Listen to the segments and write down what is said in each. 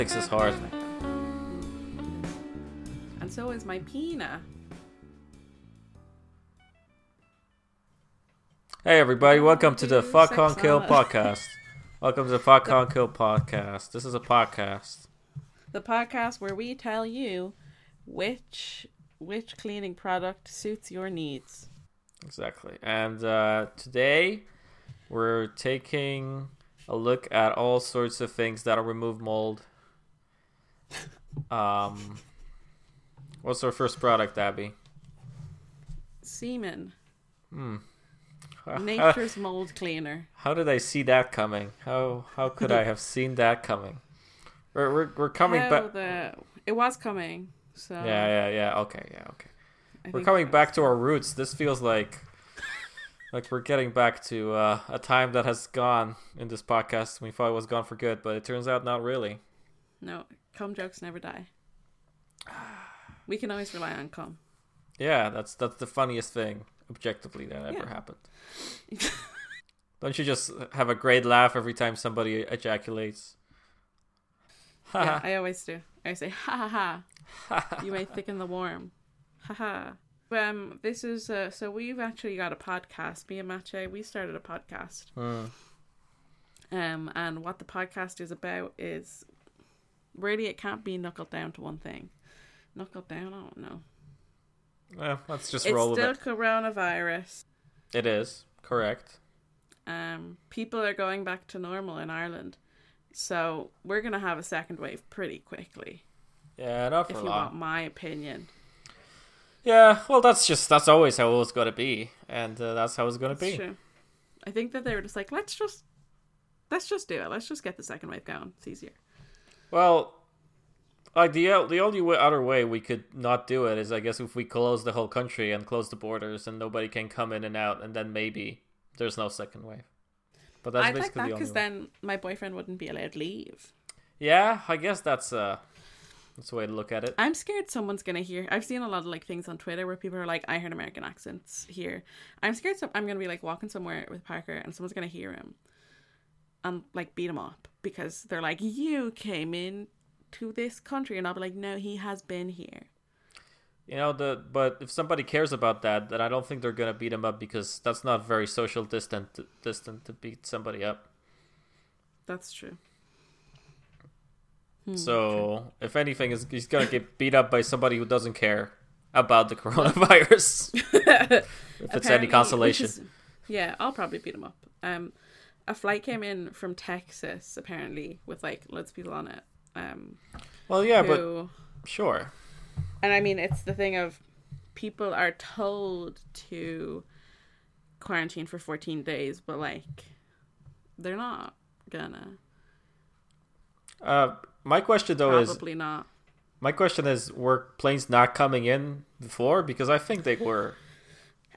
politics is hard. And so is my Pina. Hey everybody, welcome to the Fuck sex on Kill podcast. Welcome to the Fuck on Kill podcast. This is a podcast. The podcast where we tell you which which cleaning product suits your needs. Exactly. And uh, today we're taking a look at all sorts of things that'll remove mold. Um, what's our first product, Abby? Semen. Hmm. Nature's mold cleaner. How did I see that coming? How how could I have seen that coming? We're we're, we're coming back. the it was coming. So Yeah, yeah, yeah. Okay, yeah, okay. I We're coming back to our roots. This feels like like we're getting back to uh, a time that has gone in this podcast. We thought it was gone for good, but it turns out not really. No, cum jokes never die. We can always rely on Com. Yeah, that's that's the funniest thing objectively that ever Yeah. happened. Don't you just have a great laugh every time somebody ejaculates? yeah, I always do. I say ha ha ha. You may thicken the warm. Ha ha. Um, this is uh, so we've actually got a podcast. Me and Mache, we started a podcast. Hmm. Um, and what the podcast is about is really it can't be knuckled down to one thing. Knuckled down, I don't know. Well, let's just It's roll with still coronavirus. It is correct. Um, people are going back to normal in Ireland, so we're gonna have a second wave pretty quickly. Yeah, not for If you long. want my opinion, Yeah, well, that's just that's always how it was gonna be, and uh, that's how it's gonna it's be. true. I think that they were just like, let's just, let's just do it. Let's just get the second wave going. It's easier. Well, like the the only way, other way we could not do it is, I guess, if we close the whole country and close the borders and nobody can come in and out, and then maybe there's no second wave. But that's I'd like that because way. then my boyfriend wouldn't be allowed to leave. Yeah, I guess that's uh that's a way to look at it. I'm scared someone's gonna hear. I've seen a lot of like things on Twitter where people are like, "I heard American accents here." I'm scared. Some, I'm gonna be like walking somewhere with Parker, and someone's gonna hear him, and like beat him up because they're like, "You came in to this country," and I'll be like, "No, he has been here." You know the but if somebody cares about that, then I don't think they're gonna beat him up because that's not very social distant distant to beat somebody up. That's true. Hmm, So if anything, is he's gonna get beat up by somebody who doesn't care about the coronavirus. if it's any consolation. is- yeah, I'll probably beat him up. Um, a flight came in from Texas apparently with like loads of people on it. Um, Well, yeah, but sure. and I mean it's the thing of people are told to quarantine for 14 days, but like they're not gonna. Uh, my question though is Probably not. my question is were planes not coming in before because I think they were.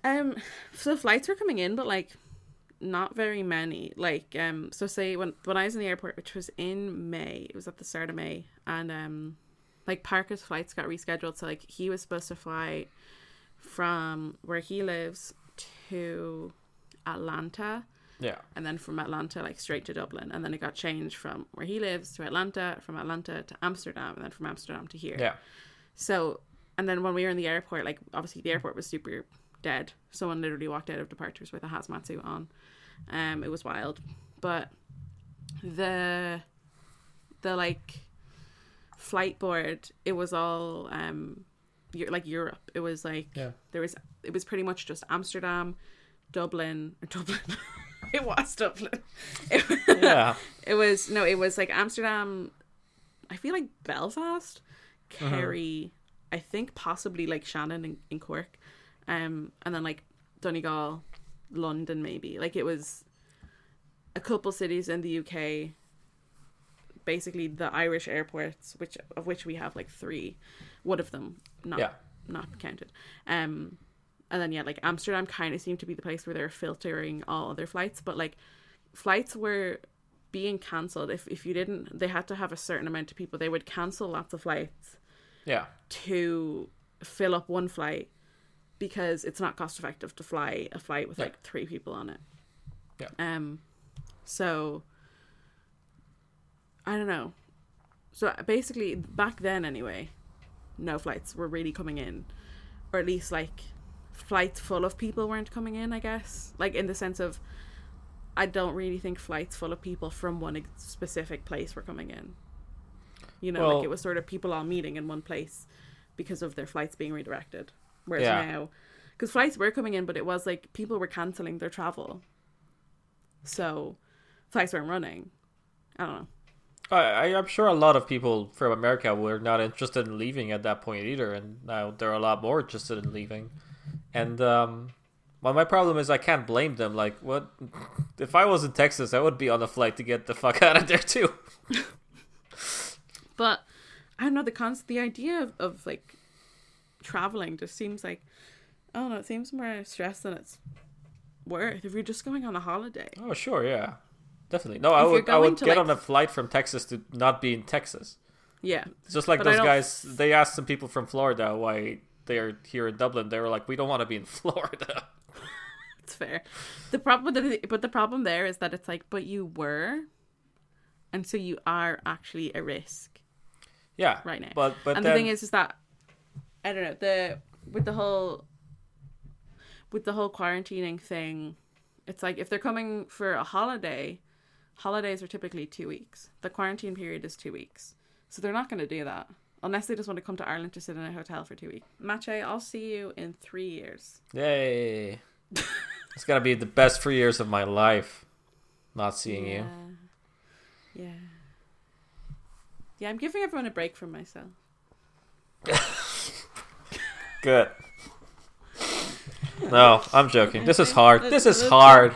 Um, so flights were coming in, but like not very many. Like, um, so say when when I was in the airport, which was in May, it was at the start of May, and um, like Parker's flights got rescheduled. So like he was supposed to fly from where he lives to Atlanta, Yeah. and then from Atlanta like straight to Dublin, and then it got changed from where he lives to Atlanta, from Atlanta to Amsterdam, and then from Amsterdam to here. Yeah. So, and then when we were in the airport, like obviously the airport was super dead. Someone literally walked out of departures with a hazmat suit on. Um, it was wild, but the the like flight board, it was all um, Eu- like Europe. It was like Yeah. there was it was pretty much just Amsterdam, Dublin, or Dublin. it was Dublin. It, Yeah. it was no, it was like Amsterdam. I feel like Belfast, Kerry. I think possibly like Shannon in, in Cork, um, and then like Donegal, London maybe. Like it was a couple cities in the UK. Basically, the Irish airports, which of which we have like three, one of them not Yeah. not counted. Um, and then yeah, like Amsterdam kind of seemed to be the place where they're filtering all other flights, but like flights were being cancelled if if you didn't they had to have a certain amount of people they would cancel lots of flights Yeah. to fill up one flight because it's not cost effective to fly a flight with Yeah. like three people on it Yeah. um so I don't know. So basically, back then anyway, no flights were really coming in, or at least like flights full of people weren't coming in. I guess, like in the sense of, I don't really think flights full of people from one specific place were coming in. You know, Well- like it was sort of people all meeting in one place because of their flights being redirected. Whereas Yeah. now, because flights were coming in, but it was like people were canceling their travel, so flights weren't running. I don't know. I, I- I'm sure a lot of people from America were not interested in leaving at that point either, and now they're a lot more interested in leaving. And um, well, my problem is I can't blame them. Like, what if I was in Texas? I would be on a flight to get the fuck out of there too. But I don't know the cons. The idea of, of like traveling just seems like I don't know. It seems more stress than it's worth. If you're just going on a holiday, Oh, sure, yeah, definitely. No, I If you're would I would get like- on a flight from Texas to not be in Texas. yeah, just like But those guys. They asked some people from Florida why they're here in Dublin. They were like, "We don't want to be in Florida." it's fair. The problem, with the, but the problem there is that it's like, but you were, and so you are actually a risk yeah, right now. But but and then, the thing is, is that I don't know the with the whole with the whole quarantining thing. It's like if they're coming for a holiday, holidays are typically two weeks. The quarantine period is two weeks, so they're not going to do that unless they just want to come to Ireland to sit in a hotel for two weeks. Mache, I'll see you in three years. Yay! it's gonna be the best three years of my life. Not seeing you. Yeah. Yeah, I'm giving everyone a break from myself. Good. No, I'm joking. This is hard. This is hard.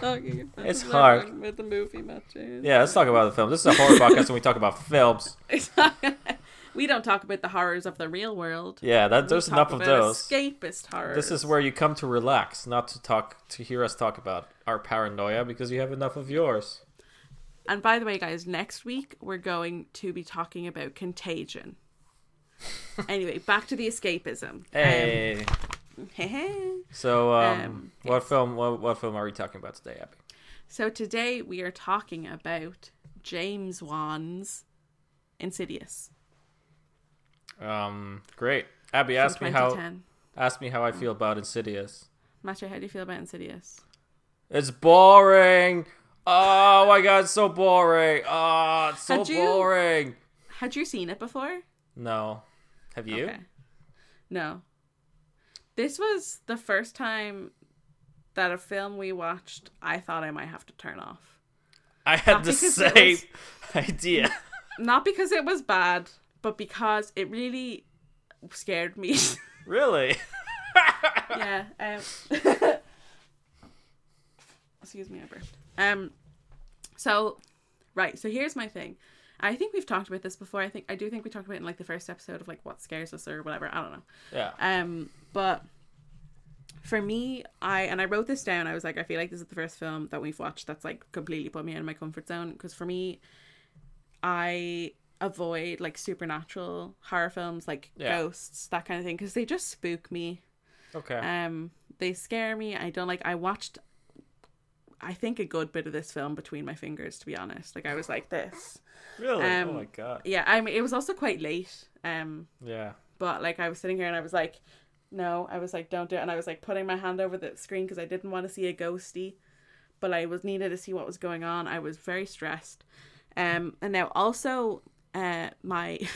It's hard. With the movie matches. Yeah, let's talk about the film. This is a horror podcast, and we talk about films. we don't talk about the horrors of the real world. Yeah, that there's enough of those. Escapist horrors. This is where you come to relax, not to talk to hear us talk about our paranoia, because you have enough of yours. And by the way, guys, next week we're going to be talking about Contagion. anyway, back to the escapism. Hey. Um. So, um, Um, what yes. film? What, what film are we talking about today, Abby? so today we are talking about James Wan's Insidious. Um, great. Abby, from ask me how. 2010. Ask me how I feel about Insidious. Matcha, how do you feel about Insidious? It's boring. Oh my god, it's so boring. Oh, it's so Had you- boring. Had you seen it before? No. Have you? Okay. No. This was the first time that a film we watched I thought I might have to turn off. I had Not the same was- idea. Not because it was bad, but because it really scared me. really? yeah. Um, excuse me, I burped. Um. So, right. So here's my thing. I think we've talked about this before. I think I do think we talked about it in like the first episode of like what scares us or whatever. I don't know. Yeah. Um, but for me, I and I wrote this down. I was like, I feel like this is the first film that we've watched that's like completely put me out of my comfort zone. Because for me, I avoid like supernatural horror films, like Yeah. ghosts, that kind of thing, because they just spook me. Okay. Um, they scare me. I don't like. I watched. I think a good bit of this film between my fingers, to be honest. Like I was like this. really? um, oh my god. Yeah, I mean, it was also quite late. Um, Yeah. but like I was sitting here and I was like, no, I was like, don't do it, and I was like putting my hand over the screen because I didn't want to see a ghosty, but I was needed to see what was going on. I was very stressed, um, and now also, uh, my.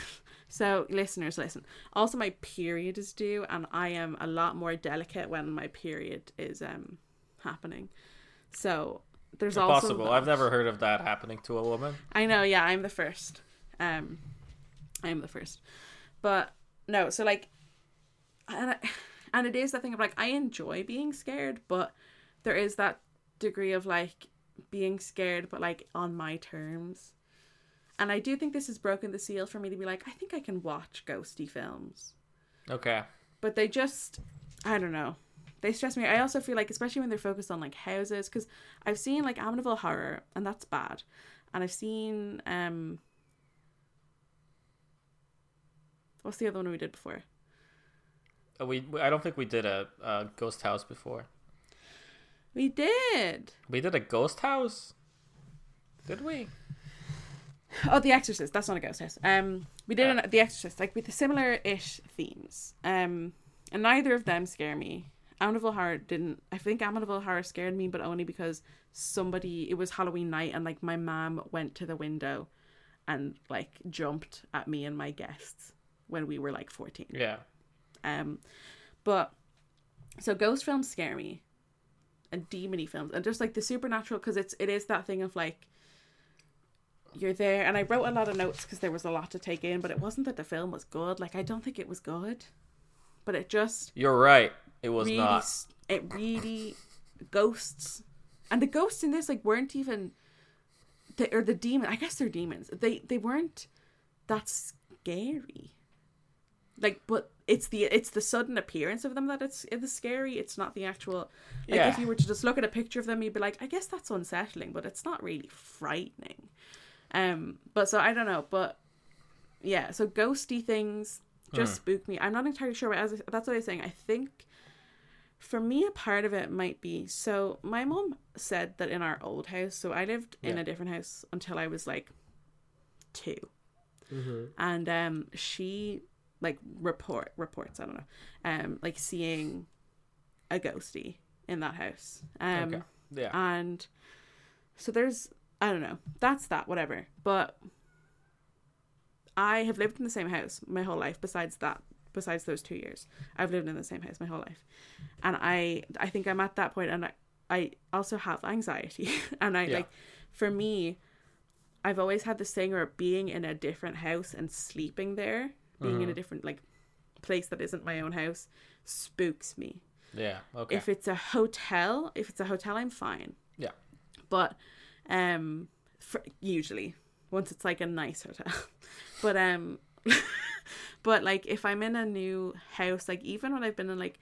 So, listeners, listen. Also, my period is due, and I am a lot more delicate when my period is um happening. So, there's also Possible. I've never heard of that happening to a woman. I know, yeah, I'm the first. Um, I'm the first, but no. So like, and I, and it is the thing of like I enjoy being scared, but there is that degree of like being scared, but like on my terms. And I do think this has broken the seal for me to be like, I think I can watch ghosty films, Okay. but they just, I don't know. They stress me. I also feel like, especially when they're focused on like houses, because I've seen like Amityville Horror, and that's bad. And I've seen um, what's the other one we did before? Uh, We, we I don't think we did a, a ghost house before. We did. We did a ghost house. Did we? Oh, The Exorcist. That's not a ghost house. Um, we did an, The Exorcist, like with similar-ish themes. Um, and neither of them scare me. Amityville Horror didn't. I think Amityville Horror scared me, but only because somebody. It was Halloween night, and like my mom went to the window, and like jumped at me and my guests when we were like fourteen. Yeah. Um, but so ghost films scare me, and demony films, and just like the supernatural, because it's it is that thing of like you're there, and I wrote a lot of notes because there was a lot to take in, but it wasn't that the film was good. Like I don't think it was good, but it just You're right. It was really not. it really ghosts, and the ghosts in this like weren't even the or the demon. I guess they're demons. They they weren't that scary. Like, but it's the it's the sudden appearance of them that it's it's scary. It's not the actual. Like, Yeah. if you were to just look at a picture of them, you'd be like, I guess that's unsettling, but it's not really frightening. Um, but so I don't know, but yeah, so ghosty things just spook me. I'm not entirely sure, but as that's what I was saying. I think for me, a part of it might be so. My mom said that in our old house, so I lived in a different house until I was like 2 and um, she like report reports. I don't know, um, like seeing a ghosty in that house. Um, Okay. Yeah. and so there's I don't know. That's that, whatever. But I have lived in the same house my whole life besides that besides those 2 years. I've lived in the same house my whole life. And I I think I'm at that point and I I also have anxiety and I Yeah. like for me I've always had this thing where being in a different house and sleeping there, being in a different like place that isn't my own house spooks me yeah. Okay. if it's a hotel if it's a hotel i'm fine Yeah. but um for, usually once it's like a nice hotel but um but like if i'm in a new house like even when i've been in like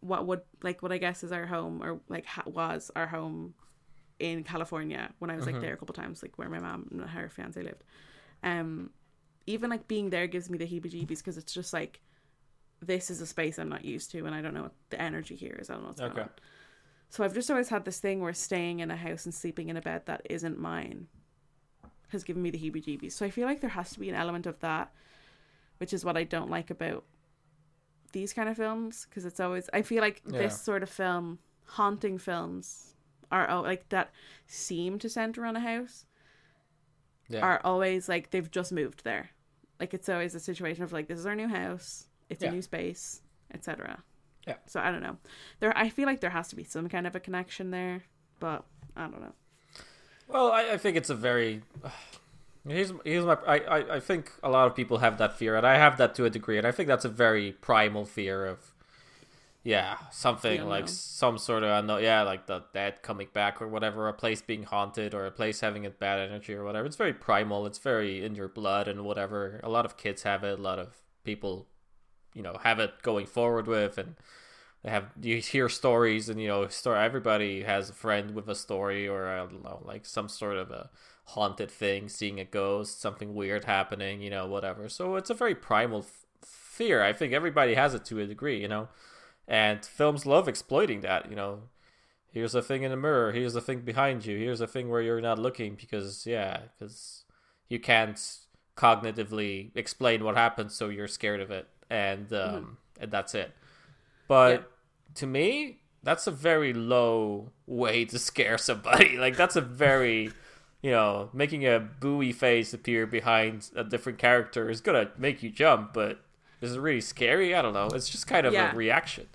what would like what i guess is our home or like ha- was our home in california when i was like there a couple times like where my mom and her fiance lived um even like being there gives me the heebie jeebies because it's just like this is a space I'm not used to and I don't know what the energy here is. I don't know what's going Okay. on. So I've just always had this thing where staying in a house and sleeping in a bed that isn't mine has given me the heebie jeebies. So I feel like there has to be an element of that, which is what I don't like about these kind of films because it's always I feel like Yeah. this sort of film, haunting films are oh, like that seem to center on a house Yeah. are always like they've just moved there. Like it's always a situation of like this is our new house, it's Yeah. a new space, etc. Yeah. So I don't know. There, I feel like there has to be some kind of a connection there, but I don't know. Well, I, I think it's a very. Here's here's my. I, I I think a lot of people have that fear, and I have that to a degree, and I think that's a very primal fear of. Yeah, something like some sort of unknown. Yeah, like the dead coming back or whatever, a place being haunted or a place having a bad energy or whatever. It's very primal. It's very in your blood and whatever. A lot of kids have it. A lot of people, you know, have it going forward with, and they have you hear stories and you know story everybody has a friend with a story or i don't know like some sort of a haunted thing seeing a ghost something weird happening you know whatever. So it's a very primal f- fear. I think everybody has it to a degree you know? And films love exploiting that you know? Here's a thing in the mirror. Here's a thing behind you. Here's a thing where you're not looking because yeah because you can't cognitively explain what happened so you're scared of it. And um and that's it. But to me that's a very low way to scare somebody. Like that's a very you know making a buoy face appear behind a different character is gonna make you jump but is it really scary? I don't know. It's just kind of Yeah. a reaction.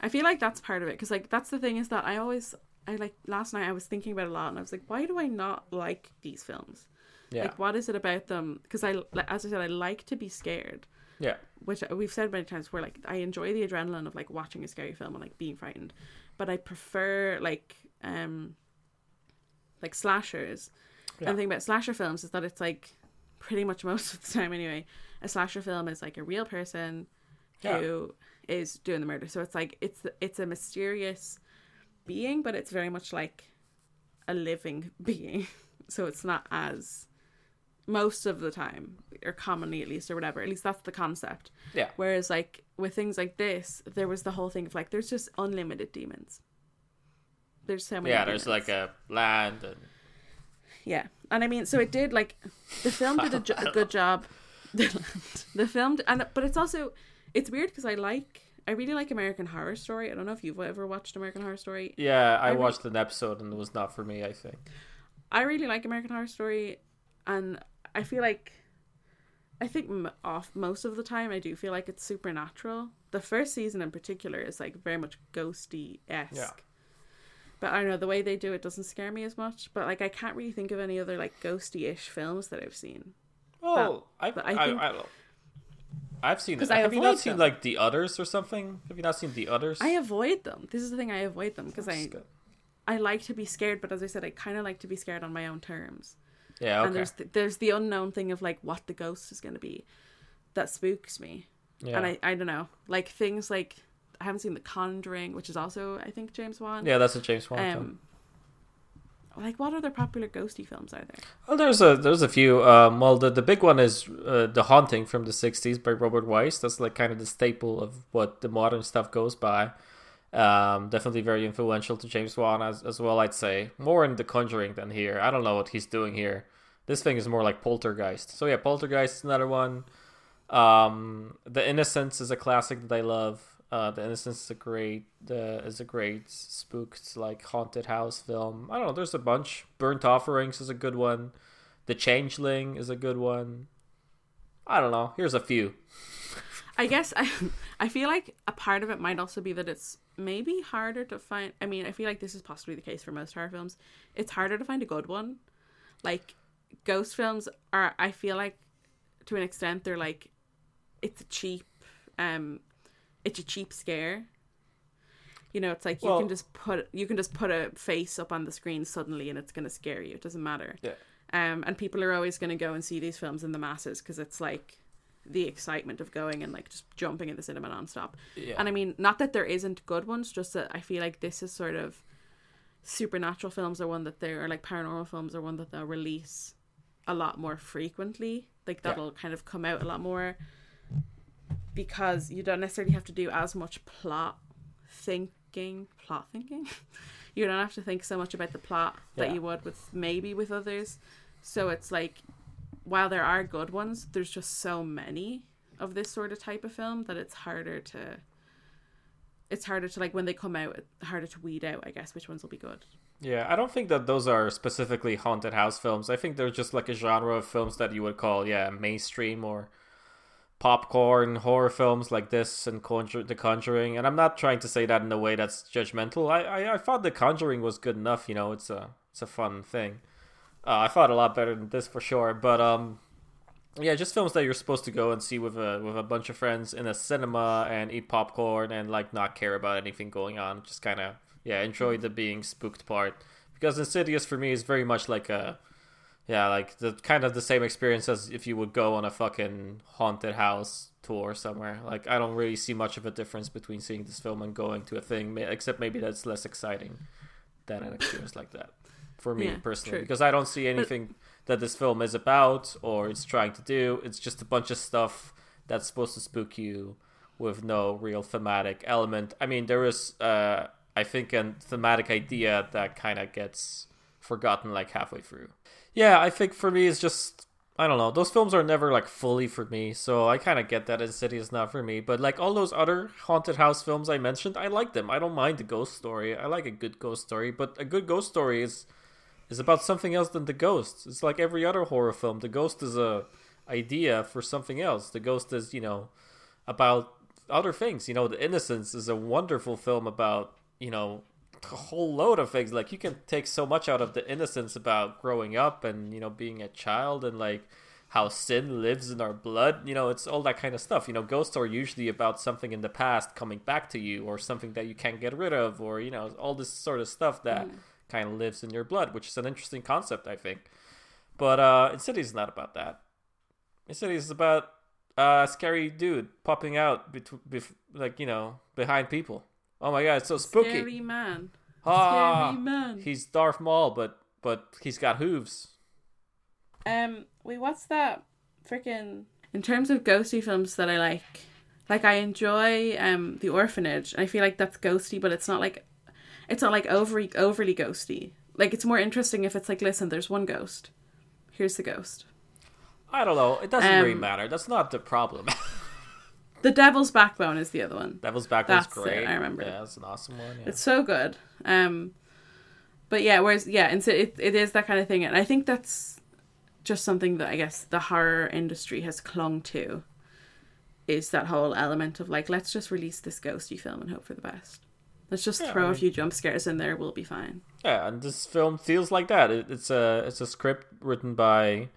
I feel like that's part of it because like that's the thing is that I always I like last night I was thinking about it a lot and I was like why do I not like these films? Yeah. Like what is it about them? Because I like, as I said I like to be scared. Yeah. Which we've said many times where like I enjoy the adrenaline of like watching a scary film and like being frightened but I prefer like um like slashers. Yeah. and the thing about slasher films is that it's like pretty much most of the time anyway a slasher film is like a real person Yeah. who is doing the murder. So it's like it's it's a mysterious being but it's very much like a living being. So it's not as most of the time or commonly at least or whatever. At least that's the concept. Yeah. Whereas like with things like this there was the whole thing of like there's just unlimited demons there's so many yeah there's like a land and yeah, and I mean, so it did like the film did a, jo- a good job. the film, and but it's also it's weird because I like I really like American Horror Story. I don't know if you've ever watched American Horror Story. Yeah, I, I re- watched an episode and it was not for me. I think. I really like American Horror Story, and I feel like I think m- off most of the time I do feel like it's supernatural. The first season in particular is like very much ghosty esque. Yeah. But I don't know the way they do it doesn't scare me as much. But like I can't really think of any other like ghosty ish films that I've seen. Oh, I, but I, I think- I, I, have seen Have I you not avoid seen them. like the others or something? Have you not seen the others? I avoid them. This is the thing I avoid them because I good. I like to be scared, but as I said, I kind of like to be scared on my own terms. Yeah. Okay. And there's the, there's the unknown thing of like what the ghost is going to be, that spooks me. yeah. And I I don't know like things like I haven't seen The Conjuring, which is also I think James Wan. yeah, that's a James Wan film. Um, like what other popular ghosty films are there? Well, there's a there's a few. Um, well, the the big one is uh, the Haunting from the '60s by Robert Wise. That's like kind of the staple of what the modern stuff goes by. Um, definitely very influential to James Wan as as well. I'd say more in The Conjuring than here. I don't know what he's doing here. This thing is more like Poltergeist. So yeah, Poltergeist is another one. Um, The Innocents is a classic that I love. Uh, the Innocents is a great uh, is a great spooked like haunted house film. I don't know. There's a bunch. Burnt Offerings is a good one. The Changeling is a good one. I don't know. Here's a few. I guess I I feel like a part of it might also be that it's maybe harder to find. I mean, I feel like this is possibly the case for most horror films. It's harder to find a good one. Like ghost films are. I feel like to an extent they're like it's cheap um it's a cheap scare. You know, it's like you Well- can just put you can just put a face up on the screen suddenly and it's going to scare you. It doesn't matter. Yeah. Um, and people are always going to go and see these films in the masses because it's like the excitement of going and like just jumping in the cinema nonstop. Yeah. And I mean, not that there isn't good ones, just that I feel like this is sort of supernatural films are one that they're like paranormal films are one that they'll release a lot more frequently. Like that'll kind of come out a lot more because you don't necessarily have to do as much plot thinking. Plot thinking. you don't have to think so much about the plot that Yeah. you would with maybe with others. So it's like while there are good ones, there's just so many of this sort of type of film that it's harder to it's harder to like when they come out harder to weed out, I guess, which ones will be good. Yeah, I don't think that those are specifically haunted house films. I think they're just like a genre of films that you would call, yeah, mainstream or popcorn horror films like this and Conjur- The Conjuring. And I'm not trying to say that in a way that's judgmental. I, I, I thought The Conjuring was good enough. You know, it's a it's a fun thing. Uh, I thought a lot better than this for sure. But um, yeah, just films that you're supposed to go and see with a with a bunch of friends in a cinema and eat popcorn and like not care about anything going on. Just kind of yeah, enjoy the being spooked part. Because Insidious for me is very much like a yeah, like the kind of the same experience as if you would go on a fucking haunted house tour somewhere. Like I don't really see much of a difference between seeing this film and going to a thing, except maybe that's less exciting than an experience like that for me Yeah, personally. true. Because I don't see anything that this film is about or it's trying to do. It's just a bunch of stuff that's supposed to spook you with no real thematic element. I mean, there is, uh, I think, a thematic idea that kind of gets forgotten like halfway through. Yeah, I think for me, it's just. I don't know. Those films are never like fully for me, so I kind of get that Insidious is not for me. But like all those other haunted house films I mentioned, I like them. I don't mind the ghost story. I like a good ghost story, but a good ghost story is is about something else than the ghost. It's like every other horror film. The ghost is a idea for something else. The ghost is, you know, about other things. You know, The Innocents is a wonderful film about, you know, a whole load of things. Like you can take so much out of The Innocents about growing up and, you know, being a child and like how sin lives in our blood. You know, it's all that kind of stuff. You know, ghosts are usually about something in the past coming back to you or something that you can't get rid of or, you know, all this sort of stuff that kind of lives in your blood, which is an interesting concept, I think. But uh Insidious is not about that. Insidious is about uh, a scary dude popping out between, bef- like you know, behind people. Oh my god, it's so spooky! Scary man. ah, Scary man. he's Darth Maul, but but he's got hooves. Um, wait, what's that freaking? In terms of ghosty films that I like, like I enjoy um The Orphanage. I feel like that's ghosty, but it's not like, it's not like overly overly ghosty. like it's more interesting if it's like, listen, there's one ghost. Here's the ghost. I don't know. It doesn't really Um, matter. That's not the problem. The Devil's Backbone is the other one. Devil's Backbone's That's it, great. I remember. Yeah, it's an awesome one. Yeah. It's so good. Um, but yeah, whereas yeah, and so it it is that kind of thing, and I think that's just something that I guess the horror industry has clung to. Is that whole element of like, let's just release this ghosty film and hope for the best. Let's just Yeah, throw I a mean- few jump scares in there, we'll be fine. Yeah, and this film feels like that. It, it's a it's a script written by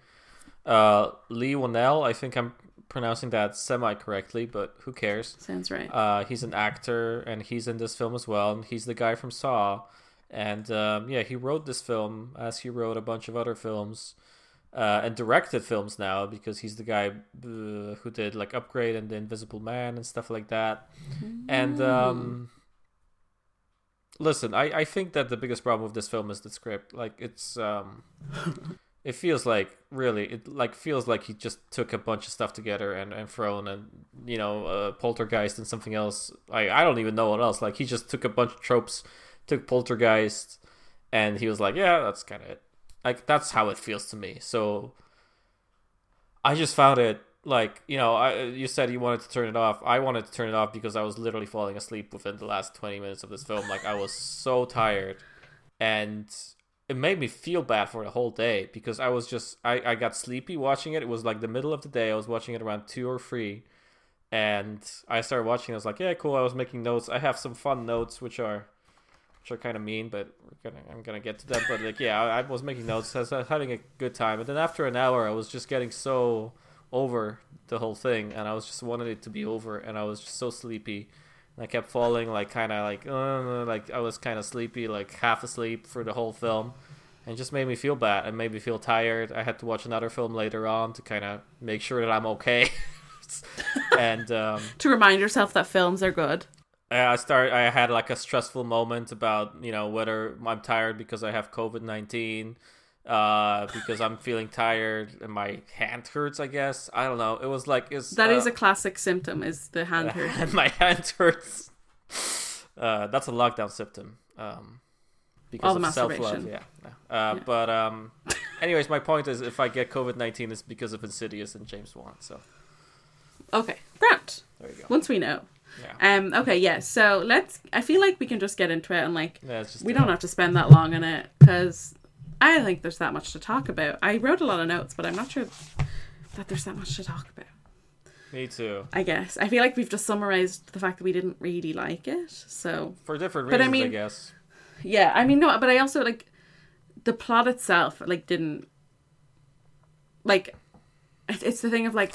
uh, Leigh Whannell. I think I'm pronouncing that semi correctly, but who cares? Sounds right. Uh, he's an actor, and he's in this film as well. And he's the guy from Saw, and um, yeah, he wrote this film as he wrote a bunch of other films. Uh, and directed films now because he's the guy uh, who did like Upgrade and The Invisible Man and stuff like that. And um, listen, I, I think that the biggest problem with this film is the script. Like it's um, it feels like really it like feels like he just took a bunch of stuff together and and thrown and you know uh, Poltergeist and something else. I I don't even know what else. Like he just took a bunch of tropes, took Poltergeist, and he was like, yeah, that's kind of it. Like that's how it feels to me. So I just found it like you know I you said you wanted to turn it off. I wanted to turn it off because I was literally falling asleep within the last twenty minutes of this film. Like I was so tired, and it made me feel bad for the whole day because I was just I I got sleepy watching it. It was like the middle of the day. I was watching it around two or three. And I started watching. I was like, "Yeah, cool." I was making notes. I have some fun notes, which are which are kind of mean, but gonna I'm gonna get to them. But like, yeah, I, I was making notes. I was having a good time, and then after an hour, I was just getting so over the whole thing, and I was just wanted it to be over, and I was just so sleepy, and I kept falling like kind of like uh, like I was kind of sleepy, like half asleep for the whole film. And just made me feel bad and made me feel tired. I had to watch another film later on to kind of make sure that I'm okay. and um, to remind yourself that films are good. I I start. I had like a stressful moment about you know whether I'm tired because I have COVID nineteen, uh, because I'm feeling tired and my hand hurts. I guess I don't know. It was like it's That uh, is a classic symptom. Is the hand hurts. my hand hurts. Uh, that's a lockdown symptom. Um, because All of self love. Yeah. yeah. Uh, Yeah. But um, anyways, my point is, if I get COVID nineteen, it's because of Insidious and James Wan. So Okay, Grant. there you go. Once we know. Yeah. Um. Okay. Yeah. So let's. I feel like we can just get into it and like Yeah, we don't have to spend that long on it because I don't think there's that much to talk about. I wrote a lot of notes, but I'm not sure that there's that much to talk about. Me too. I guess I feel like we've just summarized the fact that we didn't really like it. So For different reasons, But I reasons, I, guess. yeah, I mean no, but I also like the plot itself. Like didn't like it's the thing of like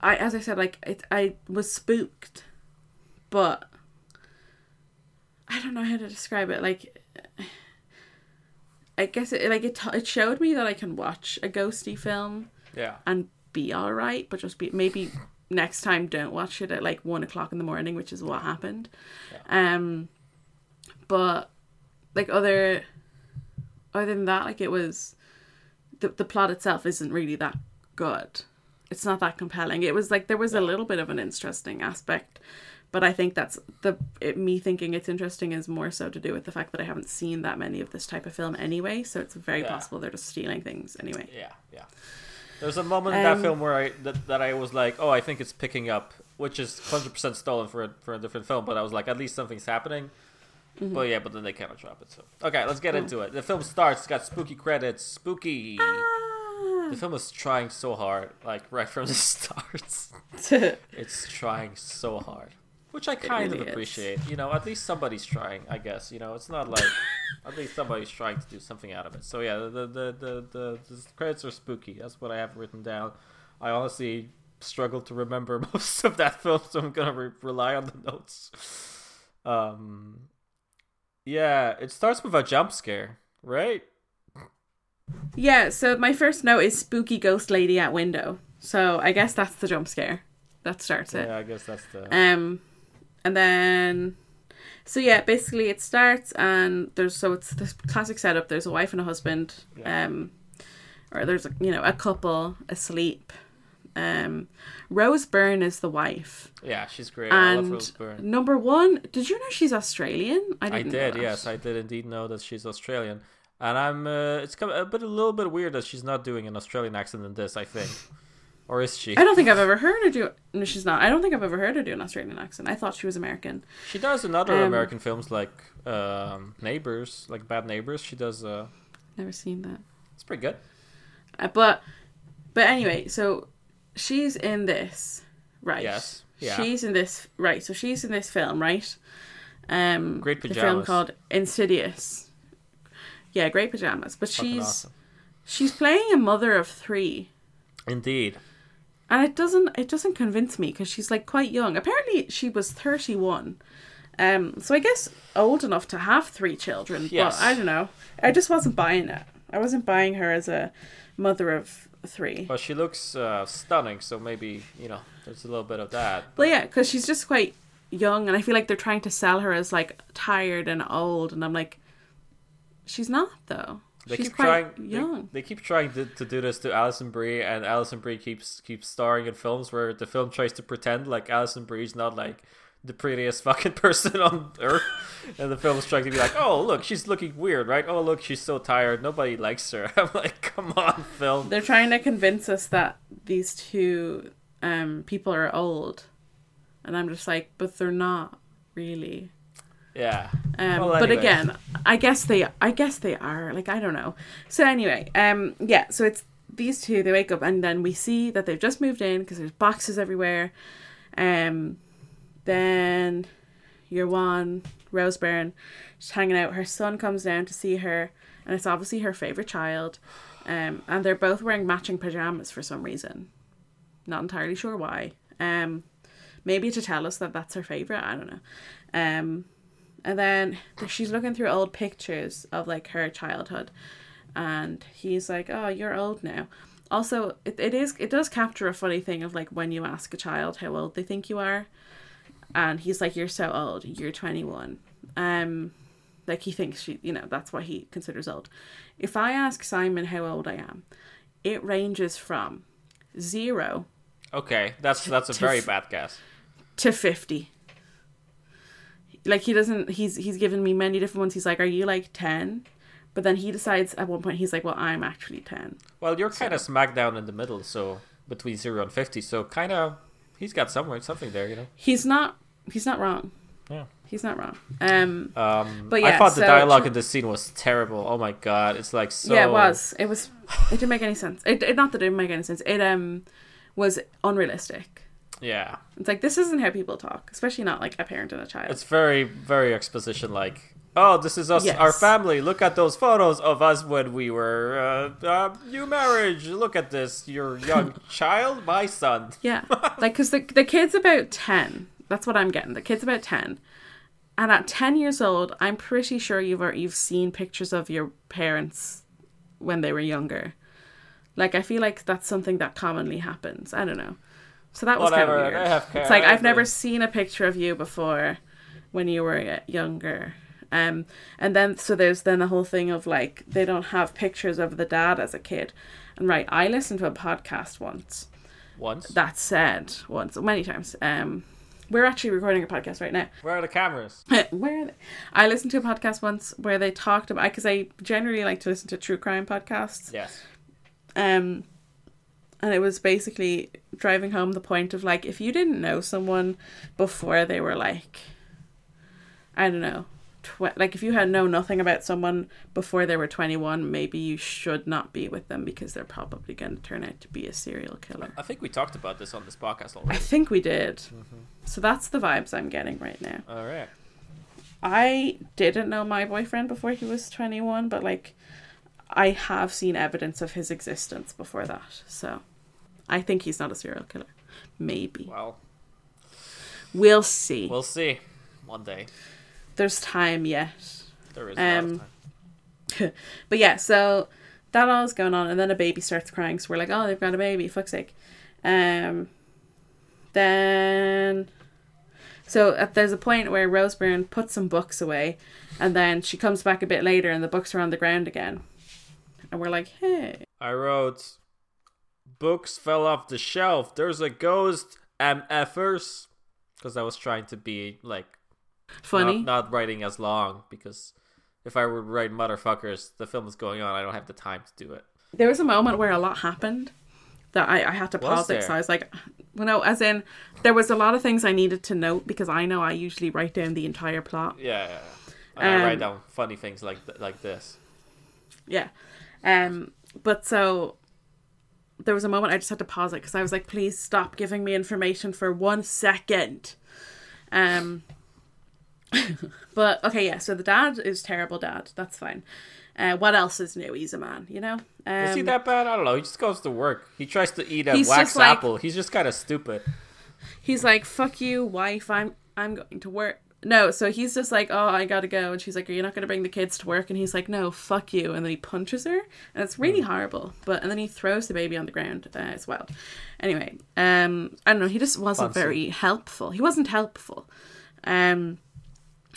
I as I said like it I was spooked, but I don't know how to describe it. Like I guess it like it t- it showed me that I can watch a ghosty film Yeah. and be all right, but just be maybe next time don't watch it at like one o'clock in the morning, which is what happened. Um, but like other other than that, like it was the the plot itself isn't really that good. It's not that compelling. It was like there was a little bit of an interesting aspect, but I think that's the it, me thinking it's interesting is more so to do with the fact that I haven't seen that many of this type of film anyway. So it's very Yeah. possible they're just stealing things anyway. Yeah, yeah. There's a moment in that Um, film where I that, that I was like, oh, I think it's picking up, which is 100% stolen for a, for a different film. But I was like, at least something's happening. Mm-hmm. But yeah, but then they kind of drop it. So okay, let's get into it. The film starts. It's got spooky credits. Spooky. Ah. The film is trying so hard, like right from the start. it's trying so hard, which I kind really of is. appreciate. You know, at least somebody's trying. I guess you know, it's not like at least somebody's trying to do something out of it. So yeah, the the the the, the, credits are spooky. That's what I have written down. I honestly struggle to remember most of that film, so I'm gonna re- rely on the notes. Um, yeah, it starts with a jump scare, right? Yeah, so my first note is spooky ghost lady at window. So I guess that's the jump scare. That starts it. Yeah, I guess that's the. Um and then so yeah, basically it starts and there's so it's this classic setup. There's a wife and a husband. Yeah. Um or there's a you know, a couple asleep Um, Rose Byrne is the wife. Yeah, she's great. I love And Rose Byrne. number one, did you know she's Australian? I didn't know did, yes, I did indeed know that she's Australian, and I'm. Uh, it's kind of a bit, a little bit weird that she's not doing an Australian accent in this. I think, or is she? I don't think I've ever heard her do. No, she's not. I don't think I've ever heard her do an Australian accent. I thought she was American. She does in other Um, American films like um, Neighbors, like Bad Neighbors. She does. Uh, Never seen that. it's pretty good. Uh, but, but anyway, so she's in this, right? Yes. Yeah. She's in this, right? So she's in this film, right? Um, Great pajamas. The film called Insidious. Yeah, Great Pajamas. But Fucking she's awesome. she's playing a mother of three. Indeed. And it doesn't it doesn't convince me because she's like quite young. Apparently she was 31 um so i guess old enough to have three children Yes. but i don't know. I just wasn't buying it. I wasn't buying her as a mother of three. Well, she looks uh, stunning, so maybe you know there's a little bit of that. well yeah because she's just quite young and i feel like they're trying to sell her as like tired and old and i'm like she's not though They she's keep trying. they- They, keep trying to, to do this to Alison Brie, and Alison Brie keeps keeps starring in films where the film tries to pretend like Alison Brie's not like the prettiest fucking person on earth, and the film is trying to be like, oh look, she's looking weird, right? Oh look, she's so tired, nobody likes her. I'm like, come on, film. they're trying to convince us that these two um people are old and i'm just like but they're not really Yeah. um Well, but again i guess they i guess they are like i don't know. So anyway um yeah so it's these two they wake up and then we see that they've just moved in because there's boxes everywhere. Um then your one rose byrne she's hanging out. Her son comes down to see her and it's obviously her favorite child. Um and they're both wearing matching pajamas for some reason. Not entirely sure why. Um maybe to tell us that that's her favorite i don't know. Um and then she's looking through old pictures of like her childhood. And he's like oh you're old now. Also it, it is it does capture a funny thing of like when you ask a child how old they think you are. And he's like you're so old. You're 21 um like he thinks she you know that's what he considers old. If i ask simon how old i am it ranges from zero Okay, that's that's a to very bad guess. to 50 like he doesn't he's he's given me many different ones he's like are you like 10 but then he decides at one point he's like well i'm actually 10 Well, you're kind of smack down in the middle, so between zero and fifty, so kind of he's got somewhere something there, you know. he's not he's not wrong Yeah. he's not wrong um Um, But yeah, I thought the so- dialogue in this scene was terrible. Oh my god, it's like so. yeah it was it was it didn't make any sense it, it not that it didn't make any sense it um was unrealistic Yeah, it's like this isn't how people talk especially not like a parent and a child it's very very exposition like. Oh, this is us, Yes. our family. Look at those photos of us when we were uh, uh, new marriage. Look at this, your young child, my son. Yeah, like because the the kid's about ten. That's what I'm getting. The kid's about ten, and at ten years old, I'm pretty sure you've already, you've seen pictures of your parents when they were younger. Like I feel like that's something that commonly happens. I don't know. So that was kind of weird. It's like I've never seen a picture of you before when you were younger. Um, and then so there's then the whole thing of like they don't have pictures of the dad as a kid. And right, I listened to a podcast once Once. that said once many times um we're actually recording a podcast right now Where are the cameras? where are they? i listened to a podcast once where they talked about because i generally like to listen to true crime podcasts Yes. um and it was basically driving home the point of like if you didn't know someone before they were like i don't know tw- like if you had know nothing about someone before they were 21 maybe you should not be with them because they're probably going to turn out to be a serial killer I think we talked about this on this podcast already I think we did. Mm-hmm. So that's the vibes I'm getting right now. All right. I didn't know my boyfriend before he was 21, but like I have seen evidence of his existence before that. So I think he's not a serial killer. Maybe. Well, We'll see. we'll see. One day There's time yet. there is. a lot of Um, time. But yeah, so that all is going on, and then a baby starts crying. So we're like, oh, they've got a baby. Fuck's sake. Um, then, so uh, there's a point where Rose Byrne puts some books away, and then she comes back a bit later, and the books are on the ground again. And we're like, hey, I wrote books fell off the shelf. There's a ghost, MFers. Because I was trying to be like Funny. not, not writing as long because if I were to write motherfuckers, the film is going on. I don't have the time to do it. there was a moment where a lot happened that I, I had to pause it. So? I was like, well, no, as in, there was a lot of things I needed to note because I know I usually write down the entire plot. Yeah, yeah. yeah. And I write Um, down funny things like th- like this. Yeah. Um, but so there was a moment I just had to pause it because I was like, please stop giving me information for one second. Um, but okay, yeah. So the dad is terrible dad. That's fine. Uh, what else is new? He's a man, you know. Um, Is he that bad? I don't know. He just goes to work. He tries to eat a wax just like- apple. He's just kind of stupid. he's like, "Fuck you, wife. I'm I'm going to work." No, so he's just like, "Oh, I gotta go," and she's like, "Are you not gonna bring the kids to work?" And he's like, "No, fuck you," and then he punches her, and it's really horrible. But and then he throws the baby on the ground uh, as well. Anyway, um, I don't know. He just wasn't Fancy. very helpful. He wasn't helpful. Um,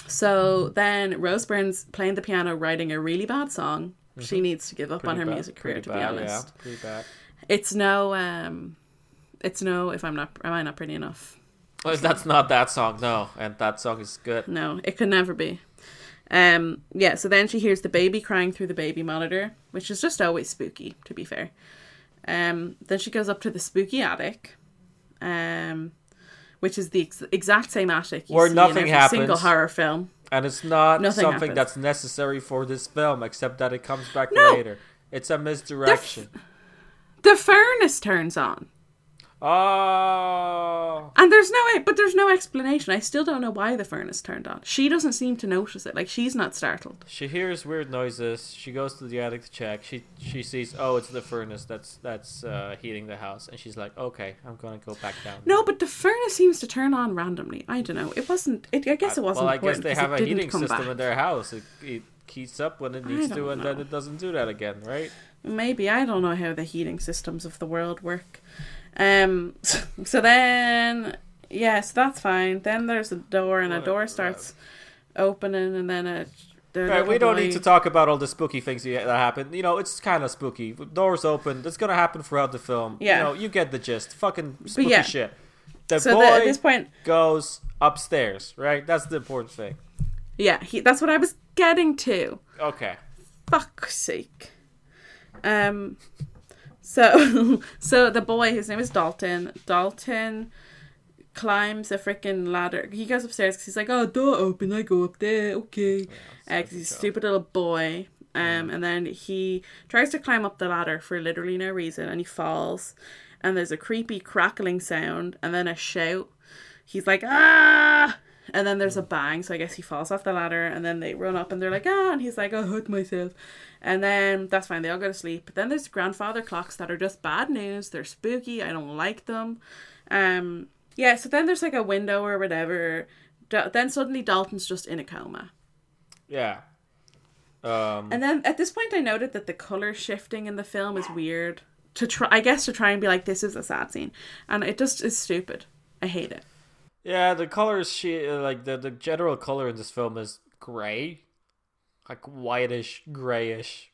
so then Rose Byrne's playing the piano, writing a really bad song. She needs to give up on her bad- music career, pretty to be honest. Yeah, pretty bad. It's no, um, it's no. If I'm not, am I not pretty enough? Well, that's not that song, no. And that song is good. No, it could never be. Um, yeah, so then she hears the baby crying through the baby monitor, which is just always spooky, to be fair. Um, then she goes up to the spooky attic, um, which is the ex- exact same attic you Where see nothing in every single horror film. And it's not Nothing something happens. that's necessary for this film, except that it comes back No. later. It's a misdirection. The furnace turns on, Oh. and there's no but there's no explanation. I still don't know why the furnace turned on. She doesn't seem to notice it. Like she's not startled. She hears weird noises. She goes to the attic to check. She she sees, oh, it's the furnace that's that's uh, heating the house, and she's like, okay, I'm gonna go back down. No, but the furnace seems to turn on randomly. I don't know. It wasn't. It, I guess it wasn't. Well, I guess they have a heating system back. in their house. It, it heats up when it needs to, and then it doesn't do that again, right? Maybe I don't know how the heating systems of the world work. Um. So then, yes, that's fine. Then there's a door, and a door starts opening, and then a. Right, we don't need to talk about all the spooky things that happen. You know, it's kind of spooky. Doors open. That's gonna happen throughout the film. Yeah. You know, you get the gist. Fucking spooky yeah. shit. The So boy the, at this point, goes upstairs. Right. That's the important thing. yeah, he, that's what I was getting to. Okay. Fuck's sake. Um. So, so the boy, his name is Dalton. Dalton climbs a freaking ladder. He goes upstairs because he's like, "Oh, door open. I go up there. Okay." Uh, 'cause he's a stupid little boy. Um, and then he tries to climb up the ladder for literally no reason, and he falls. And there's a creepy crackling sound, and then a shout. He's like, "Ah!" And then there's a bang, so I guess he falls off the ladder, and then they run up, and they're like, "Ah!" And he's like, "I hurt myself." And then that's fine. They all go to sleep. But then there's grandfather clocks that are just bad news. They're spooky. I don't like them. Um, yeah. So then there's like a window or whatever. Da- then suddenly Dalton's just in a coma. Yeah. Um. And then at this point, I noted that the color shifting in the film is weird. To try, I guess, to try and be like, this is a sad scene, and it just is stupid. I hate it. Yeah, the colors. She like the the general color in this film is gray, like whitish, grayish.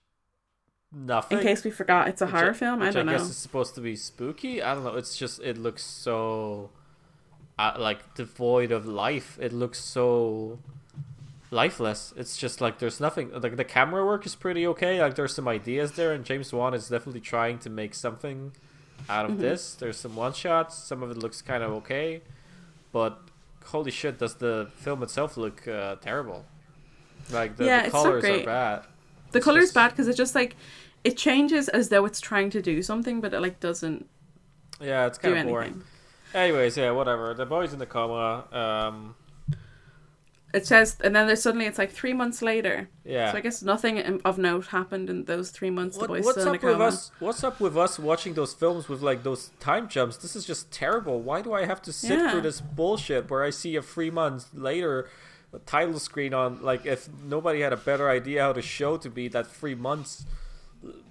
Nothing. In case we forgot, it's a Which horror film. I don't I know. guess is supposed to be spooky. I don't know. It's just it looks so, uh, like devoid of life. It looks so lifeless. It's just like there's nothing. Like the camera work is pretty okay. Like there's some ideas there, and James Wan is definitely trying to make something out Mm-hmm. of this. There's some one shots. Some of it looks kind of okay, but holy shit, does the film itself look uh, terrible? Like the, Yeah, the colors great. are bad. The It's color's just- bad because it just like it changes as though it's trying to do something, but it like doesn't Yeah, it's kind of boring. anything. Anyways, yeah, whatever. The boy's in the coma. Um, It says, and then there's suddenly it's like three months later. yeah. So I guess nothing of note happened in those three months. What- the boy's what's still in a up with us? What's up with us watching those films with like those time jumps? This is just terrible. Why do I have to sit Yeah. through this bullshit where I see a three months later a title screen on? Like, if nobody had a better idea how the show to be, that three months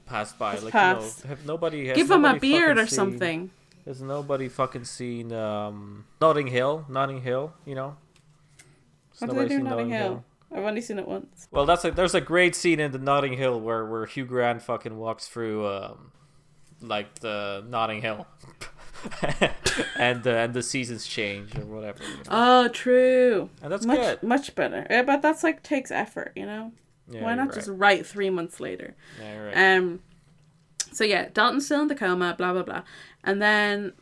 passed by. It's like, passed. you know, have nobody has Give him a beard or seen- something. Has nobody fucking seen um, Notting Hill? Notting Hill, you know. Has What I nobody do in seen Notting Hill? I've only seen it once. Well, that's a there's a great scene in the Notting Hill where where Hugh Grant fucking walks through um like the Notting Hill, and uh, and the seasons change or whatever. You know? Oh, true. and that's much good. much better. Yeah, but that's like takes effort, you know. Yeah, Why not right. just write three months later? Yeah, right. Um. So yeah, Dalton's still in the coma. Blah blah blah, and then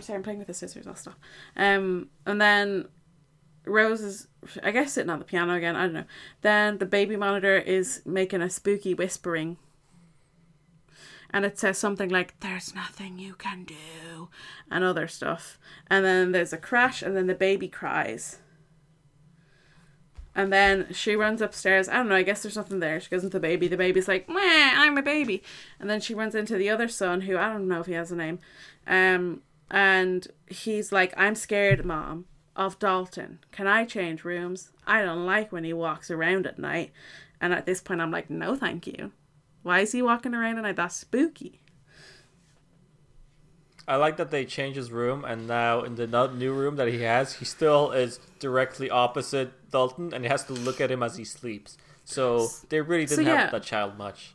sorry, I'm playing with the scissors. I'll stop. Um, and then Rose is, I guess, sitting on the piano again. I don't know. Then the baby monitor is making a spooky whispering. And it says something like, There's nothing you can do, and other stuff. And then there's a crash, and then the baby cries. And then she runs upstairs. I don't know, I guess there's nothing there. She goes into the baby. The baby's like, Meh, I'm a baby. And then she runs into the other son, who I don't know if he has a name. Um, and he's like, I'm scared, mom, of Dalton. Can I change rooms? I don't like when he walks around at night. And at this point, I'm like, no, thank you. Why is he walking around and night? That's spooky. I like that they changed his room, and now in the new room that he has, he still is directly opposite Dalton, and he has to look at him as he sleeps. So they really didn't yeah. help that child much.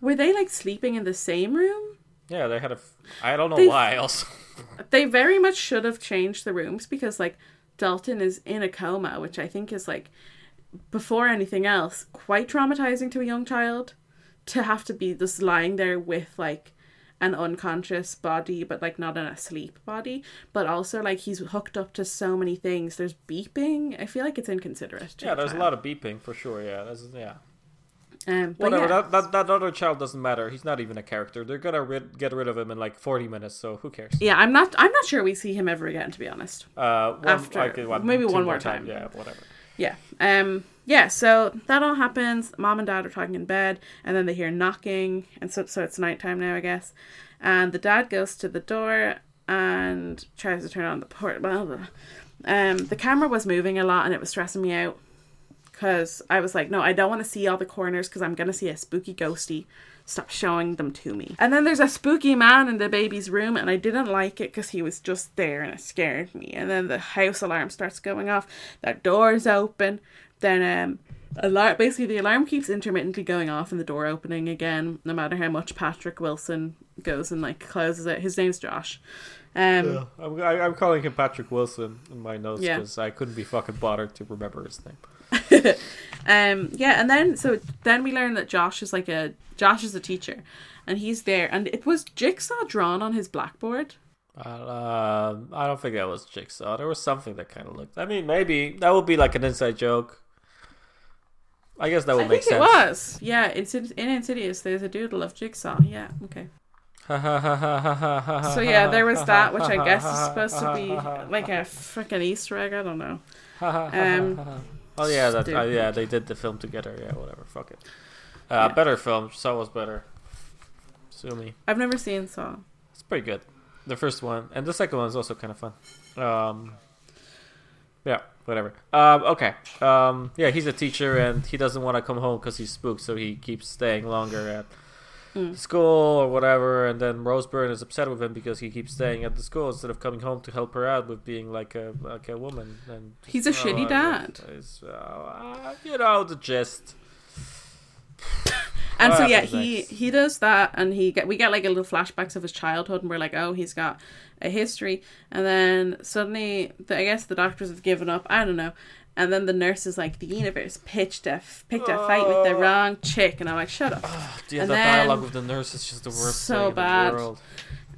Were they like sleeping in the same room? Yeah, they had a. F- I don't know They- why. Also, They very much should have changed the rooms because like Dalton is in a coma, which I think is like before anything else quite traumatizing to a young child to have to be just lying there with like an unconscious body but like not in a sleep body but also like he's hooked up to so many things there's beeping i feel like it's inconsiderate yeah, the there's a lot of beeping for sure. Yeah, that's, yeah. um but Whatever. yeah. That, that that other child doesn't matter. He's not even a character. They're gonna rid- get rid of him in like 40 minutes. So who cares? yeah i'm not i'm not sure we see him ever again to be honest Uh, one, After- like, what, maybe one more time. Yeah, whatever. Yeah. Um yeah, so that all happens. Mom and dad are talking in bed and then they hear knocking and so so it's nighttime now, I guess. And the dad goes to the door and tries to turn on the port blah. Um the camera was moving a lot and it was stressing me out cuz I was like, no, I don't want to see all the corners cuz I'm going to see a spooky ghosty. Stop showing them to me. And then there's a spooky man in the baby's room, and I didn't like it because he was just there and it scared me. And then the house alarm starts going off, that door's open, then um, alarm basically the alarm keeps intermittently going off and the door opening again, no matter how much Patrick Wilson goes and like closes it. His name's Josh. Um, I'm, I, I'm calling him Patrick Wilson in my notes Yeah. because I couldn't be fucking bothered to remember his name. um, yeah, and then so then we learn that Josh is like a Josh is a teacher, and he's there, and it was Jigsaw drawn on his blackboard. Uh, I don't think that was Jigsaw. There was something that kind of looked. I mean, maybe that would be like an inside joke. I guess that would I make think sense. it was. Yeah, it's in, in Insidious. There's a doodle of Jigsaw. Yeah, okay. so So yeah, there was that, which I guess is supposed to be like a freaking Easter egg. I don't know. Um, oh yeah, that uh, yeah they did the film together. Yeah, whatever. Fuck it. Uh, Better film. Saw was better. Sue me. I've never seen Saw. It's pretty good. The first one and the second one is also kind of fun. Um, yeah, whatever. Um, okay. Um, yeah, he's a teacher and he doesn't want to come home because he's spooked, so he keeps staying longer at Mm. school or whatever. And then Rose Byrne is upset with him because he keeps staying at the school instead of coming home to help her out with being like a like a woman. And He's a shitty uh, dad. uh, you know the gist. And so yeah, he next? he does that, and he get we get like a little flashbacks of his childhood, and we're like, oh, he's got a history, and then suddenly, the, I guess the doctors have given up. I don't know. And then the nurse is like, the universe pitched a picked a fight with the wrong chick, and I'm like, shut up. The, And the then- dialogue with the nurse is just the worst So thing in bad. the world.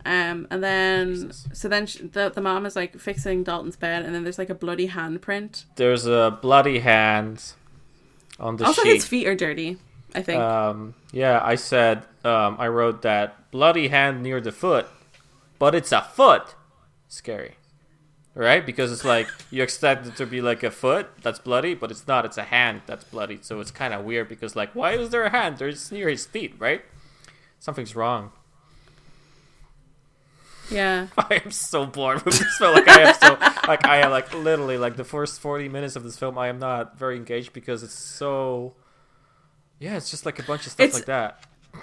Um, and then Jesus. so then sh the the mom is like fixing Dalton's bed, and then there's like a bloody handprint. There's a bloody hand on the sheet. also, sheet. his feet are dirty. I think. Um, yeah, I said um, I wrote that bloody hand near the foot, but it's a foot. Scary, right? Because it's like you expect it to be like a foot that's bloody, but it's not. It's a hand that's bloody. So it's kind of weird because like, why is there a hand? There's near his feet, right? Something's wrong. yeah. I am so bored with this film. Like I am so like I am like literally like the first forty minutes of this film. I am not very engaged because it's so. Yeah, it's just like a bunch of stuff It's- like that.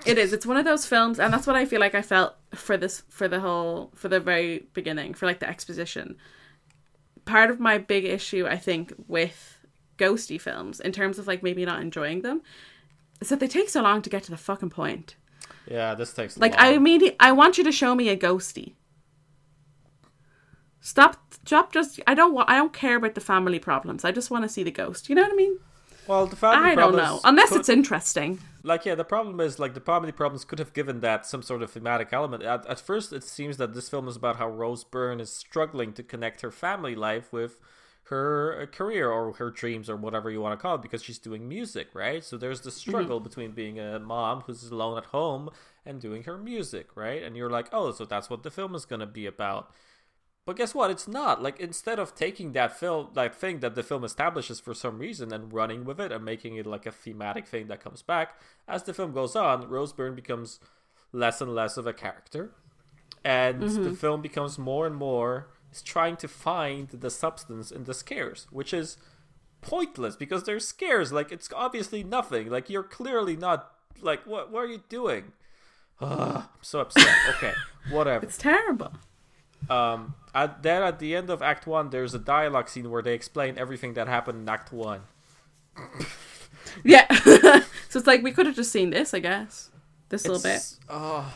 It is. It's one of those films, and that's what I feel like I felt for this for the whole for the very beginning for like the exposition. Part of my big issue, I think, with ghosty films, in terms of like maybe not enjoying them, is that they take so long to get to the fucking point. Yeah, this takes Like long. I mean, I want you to show me a ghosty. Stop, stop. Just I don't want. I don't care about the family problems. I just want to see the ghost. You know what I mean? well, the family I don't know. Unless could- it's interesting. Like yeah the problem is like the family problems could have given that some sort of thematic element. At, at first it seems that this film is about how rose byrne is struggling to connect her family life with her uh, career or her dreams or whatever you want to call it because she's doing music right? So there's the struggle between being a mom who's alone at home and doing her music right? And you're like oh so that's what the film is going to be about but guess what? It's not. Like instead of taking that film, that thing that the film establishes for some reason and running with it and making it like a thematic thing that comes back, as the film goes on, Rose Byrne becomes less and less of a character, and the mm-hmm. film becomes more and more is trying to find the substance in the scares, which is pointless because they're scares. Like it's obviously nothing. Like you're clearly not. Like what? What are you doing? Ugh, I'm so upset. Okay, whatever. It's terrible. Um, at, then at the end of Act One, there's a dialogue scene where they explain everything that happened in Act One. Yeah. so it's like we could have just seen this, I guess. This little bit. Oh.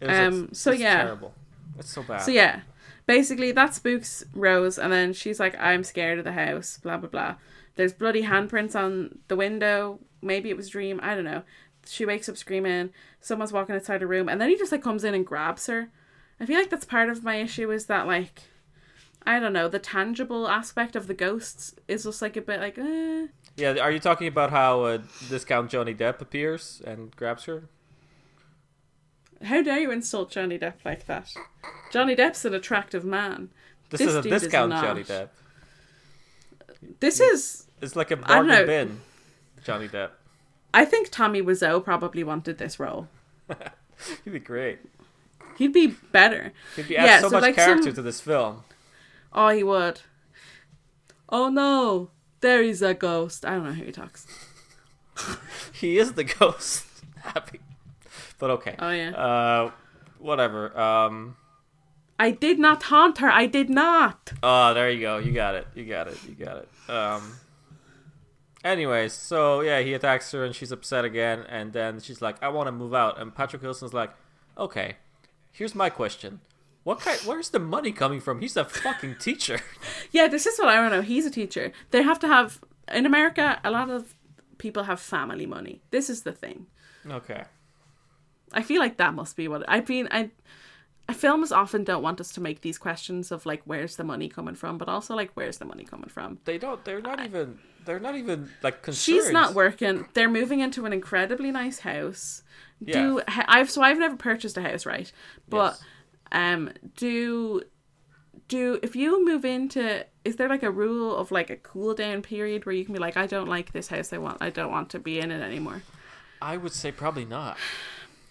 Was- Um, it's- so it's yeah. terrible. It's so bad. So yeah, basically that spooks Rose, and then she's like, "I'm scared of the house." Blah blah blah. There's bloody handprints on the window. Maybe it was a dream. I don't know. She wakes up screaming. Someone's walking outside her room, and then he just like comes in and grabs her. I feel like that's part of my issue is that like, I don't know, the tangible aspect of the ghosts is just like a bit like, eh. Yeah, are you talking about how uh, discount Johnny Depp appears and grabs her? How dare you insult Johnny Depp like that? Johnny Depp's an attractive man. This, This is a dude is discount. Johnny Depp. This is It's like a bargain bin, Johnny Depp. I think Tommy Wiseau probably wanted this role. He'd be great. He'd be better. He'd be Yeah, add so, so much like character some- to this film. Oh, he would. Oh no, there is a ghost. I don't know how he talks. He is the ghost. Happy, but okay. Oh yeah. Uh, whatever. Um. I did not haunt her. I did not. Oh, there you go. You got it. You got it. You got it. Um. Anyways, so yeah, he attacks her and she's upset again, and then she's like, "I want to move out." And Patrick Wilson's like, "Okay, here's my question: What kind? Where's the money coming from? He's a fucking teacher." Yeah, this is what I don't know. He's a teacher. They have to have in America. A lot of people have family money. This is the thing. okay. I feel like that must be what I mean. I films often don't want us to make these questions of like where's the money coming from, but also like where's the money coming from. They don't. They're not even. They're not even like concerned. She's not working. They're moving into an incredibly nice house. Yeah. Do I've so I've never purchased a house, right? But Yes. um do do if you move into is there like a rule of like a cool down period where you can be like I don't like this house I want I don't want to be in it anymore. I would say probably not.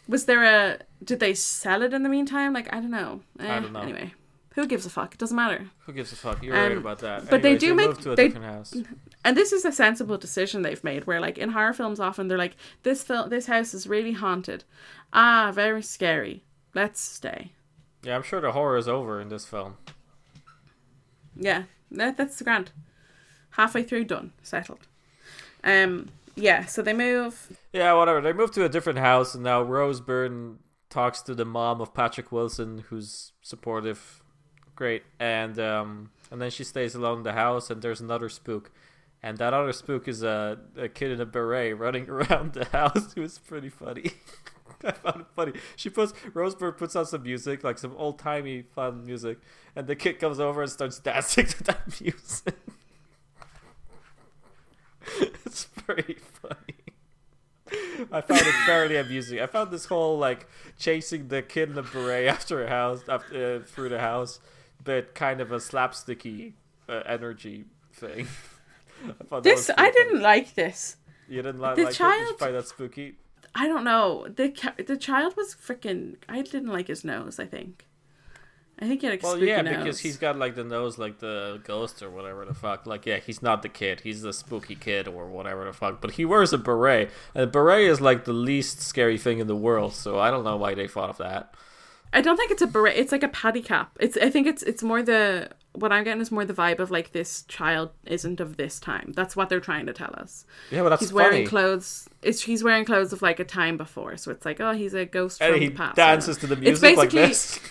Was there a did they sell it in the meantime? Like I don't know. I Eh, don't know. Anyway, who gives a fuck? It doesn't matter. Who gives a fuck? You're Um, right about that. but they Anyways, do make- moved to a they- different house. And this is a sensible decision they've made where like in horror films often they're like this film this house is really haunted. Ah, very scary. Let's stay. Yeah, I'm sure the horror is over in this film. Yeah, that, that's grand. Halfway through, done, settled. Um, yeah. So they move. Yeah, whatever. They move to a different house, and now Rose Byrne talks to the mom of Patrick Wilson, who's supportive, great, and um, and then she stays alone in the house, and there's another spook, and that other spook is a, a kid in a beret running around the house, who's pretty funny. I found it funny. She puts Rose Byrne puts on some music, like some old timey fun music, and the kid comes over and starts dancing to that music. it's pretty funny. I found it fairly amusing. I found this whole like chasing the kid in the beret after a house, after, uh, through the house, but kind of a slapsticky uh, energy thing. I This I didn't like this. You didn't li- the like it? Did you child- find that spooky? I don't know. The the child was freaking. I didn't like his nose. I think. I think he had a Well, yeah, nose. because he's got like the nose like the ghost or whatever the fuck. Like, yeah, he's not the kid. He's the spooky kid or whatever the fuck. But he wears a beret, and a beret is like the least scary thing in the world. So I don't know why they thought of that. I don't think it's a beret. It's like a patty cap. It's. I think it's. It's more the what I'm getting is more the vibe of like this child isn't of this time. That's what they're trying to tell us. Yeah, but that's he's funny. wearing clothes. It's he's wearing clothes of like a time before, so it's like oh he's a ghost and from he the past. dances to the music like this.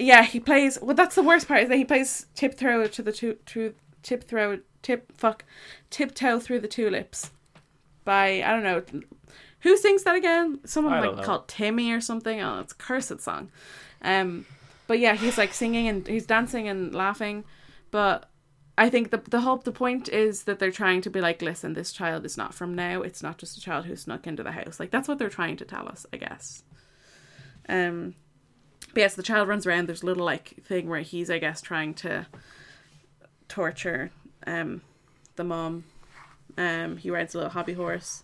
Yeah, he plays. Well, that's the worst part is that he plays tiptoe to the tu- to tip throw tip fuck tiptoe through the tulips by I don't know who sings that again. Someone like know. called Timmy or something. Oh, it's a cursed song. Um, but yeah, he's like singing and he's dancing and laughing, but. I think the the whole the point is that they're trying to be like, listen, this child is not from now. It's not just a child who snuck into the house. Like that's what they're trying to tell us, I guess. Um, but yes, the child runs around. There's a little like thing where he's, I guess, trying to torture um the mom. Um, he rides a little hobby horse.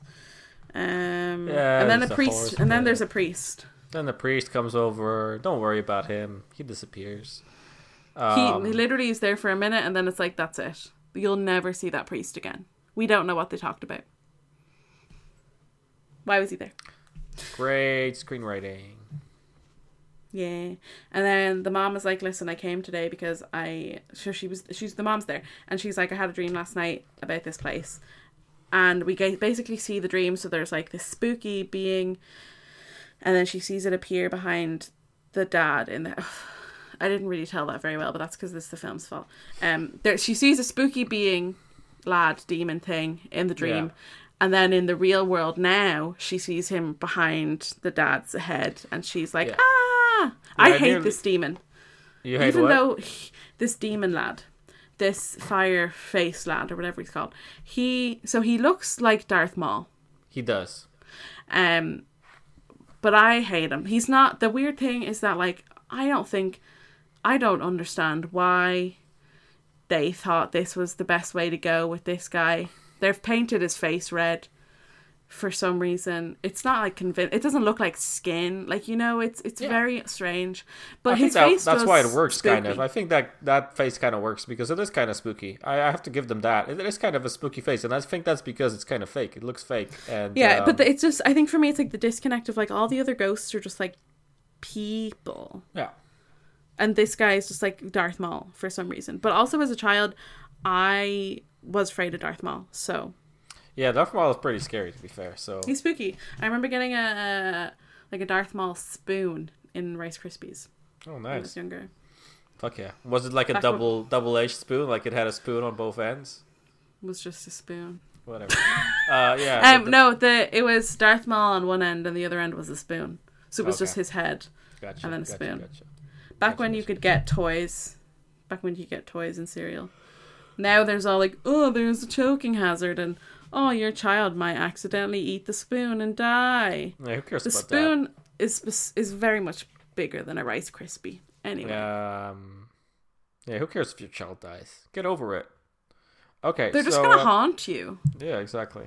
Um, Yeah, and then a a priest, horse and then there's a priest. Then the priest comes over. Don't worry about him. He disappears. He, Um, he literally is there for a minute, and then it's like that's it. You'll never see that priest again. We don't know what they talked about. Why was he there? great screenwriting. Yeah. And then the mom is like, "Listen, I came today because I." So she was. She's the mom's there, and she's like, "I had a dream last night about this place," and we basically see the dream. So there's like this spooky being, and then she sees it appear behind the dad in the. I didn't really tell that very well, but that's because this is the film's fault. Um, there she sees a spooky being, lad, demon thing in the dream. Yeah. And then in the real world now, she sees him behind the dad's head, and she's like, Yeah. "Ah, I I hate this demon." You hate Even what? though he- this demon lad, this fire face lad or whatever he's called, he so he looks like Darth Maul. he does. Um, but I hate him. He's not. The weird thing is that like I don't think, I don't understand why they thought this was the best way to go with this guy. They've painted his face red for some reason. It's not like convinced. It doesn't look like skin. Like you know, it's it's Yeah. very strange. But I his that, face that's why it works, spook kind of. I think that that face kind of works because it is kind of spooky. I, I have to give them that. It is kind of a spooky face, and I think that's because it's kind of fake. It looks fake, and Yeah, um, but the, it's just I think for me it's like the disconnect of like all the other ghosts are just like people, yeah, and this guy is just like Darth Maul for some reason. But also as a child, I was afraid of Darth Maul, so yeah. Darth Maul is pretty scary, to be fair. So he's spooky. I remember getting a like a Darth Maul spoon in Rice Krispies oh nice. when I was younger. fuck yeah. Was it like a Back when- double double edged spoon? Like it had a spoon on both ends? It was just a spoon. Whatever. uh, yeah. Um, the- no, the it was Darth Maul on one end and the other end was a spoon. So it was just his head. Gotcha, and then a gotcha, spoon. Gotcha. Back when you could get toys. Back when you could get toys and cereal. Now there's all like, oh, there's a choking hazard and oh, your child might accidentally eat the spoon and die. Yeah, who cares The spoon is is very much bigger than a Rice Krispie. Anyway. Um, yeah, who cares if your child dies? Get over it. Okay, They're just gonna uh, haunt you. Yeah, exactly.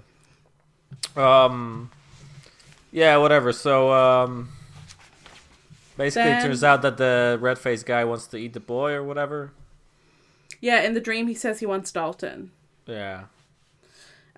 Um, yeah, whatever. So, um, basically, it turns out that the red faced guy wants to eat the boy or whatever. Yeah, in the dream he says he wants Dalton. Yeah.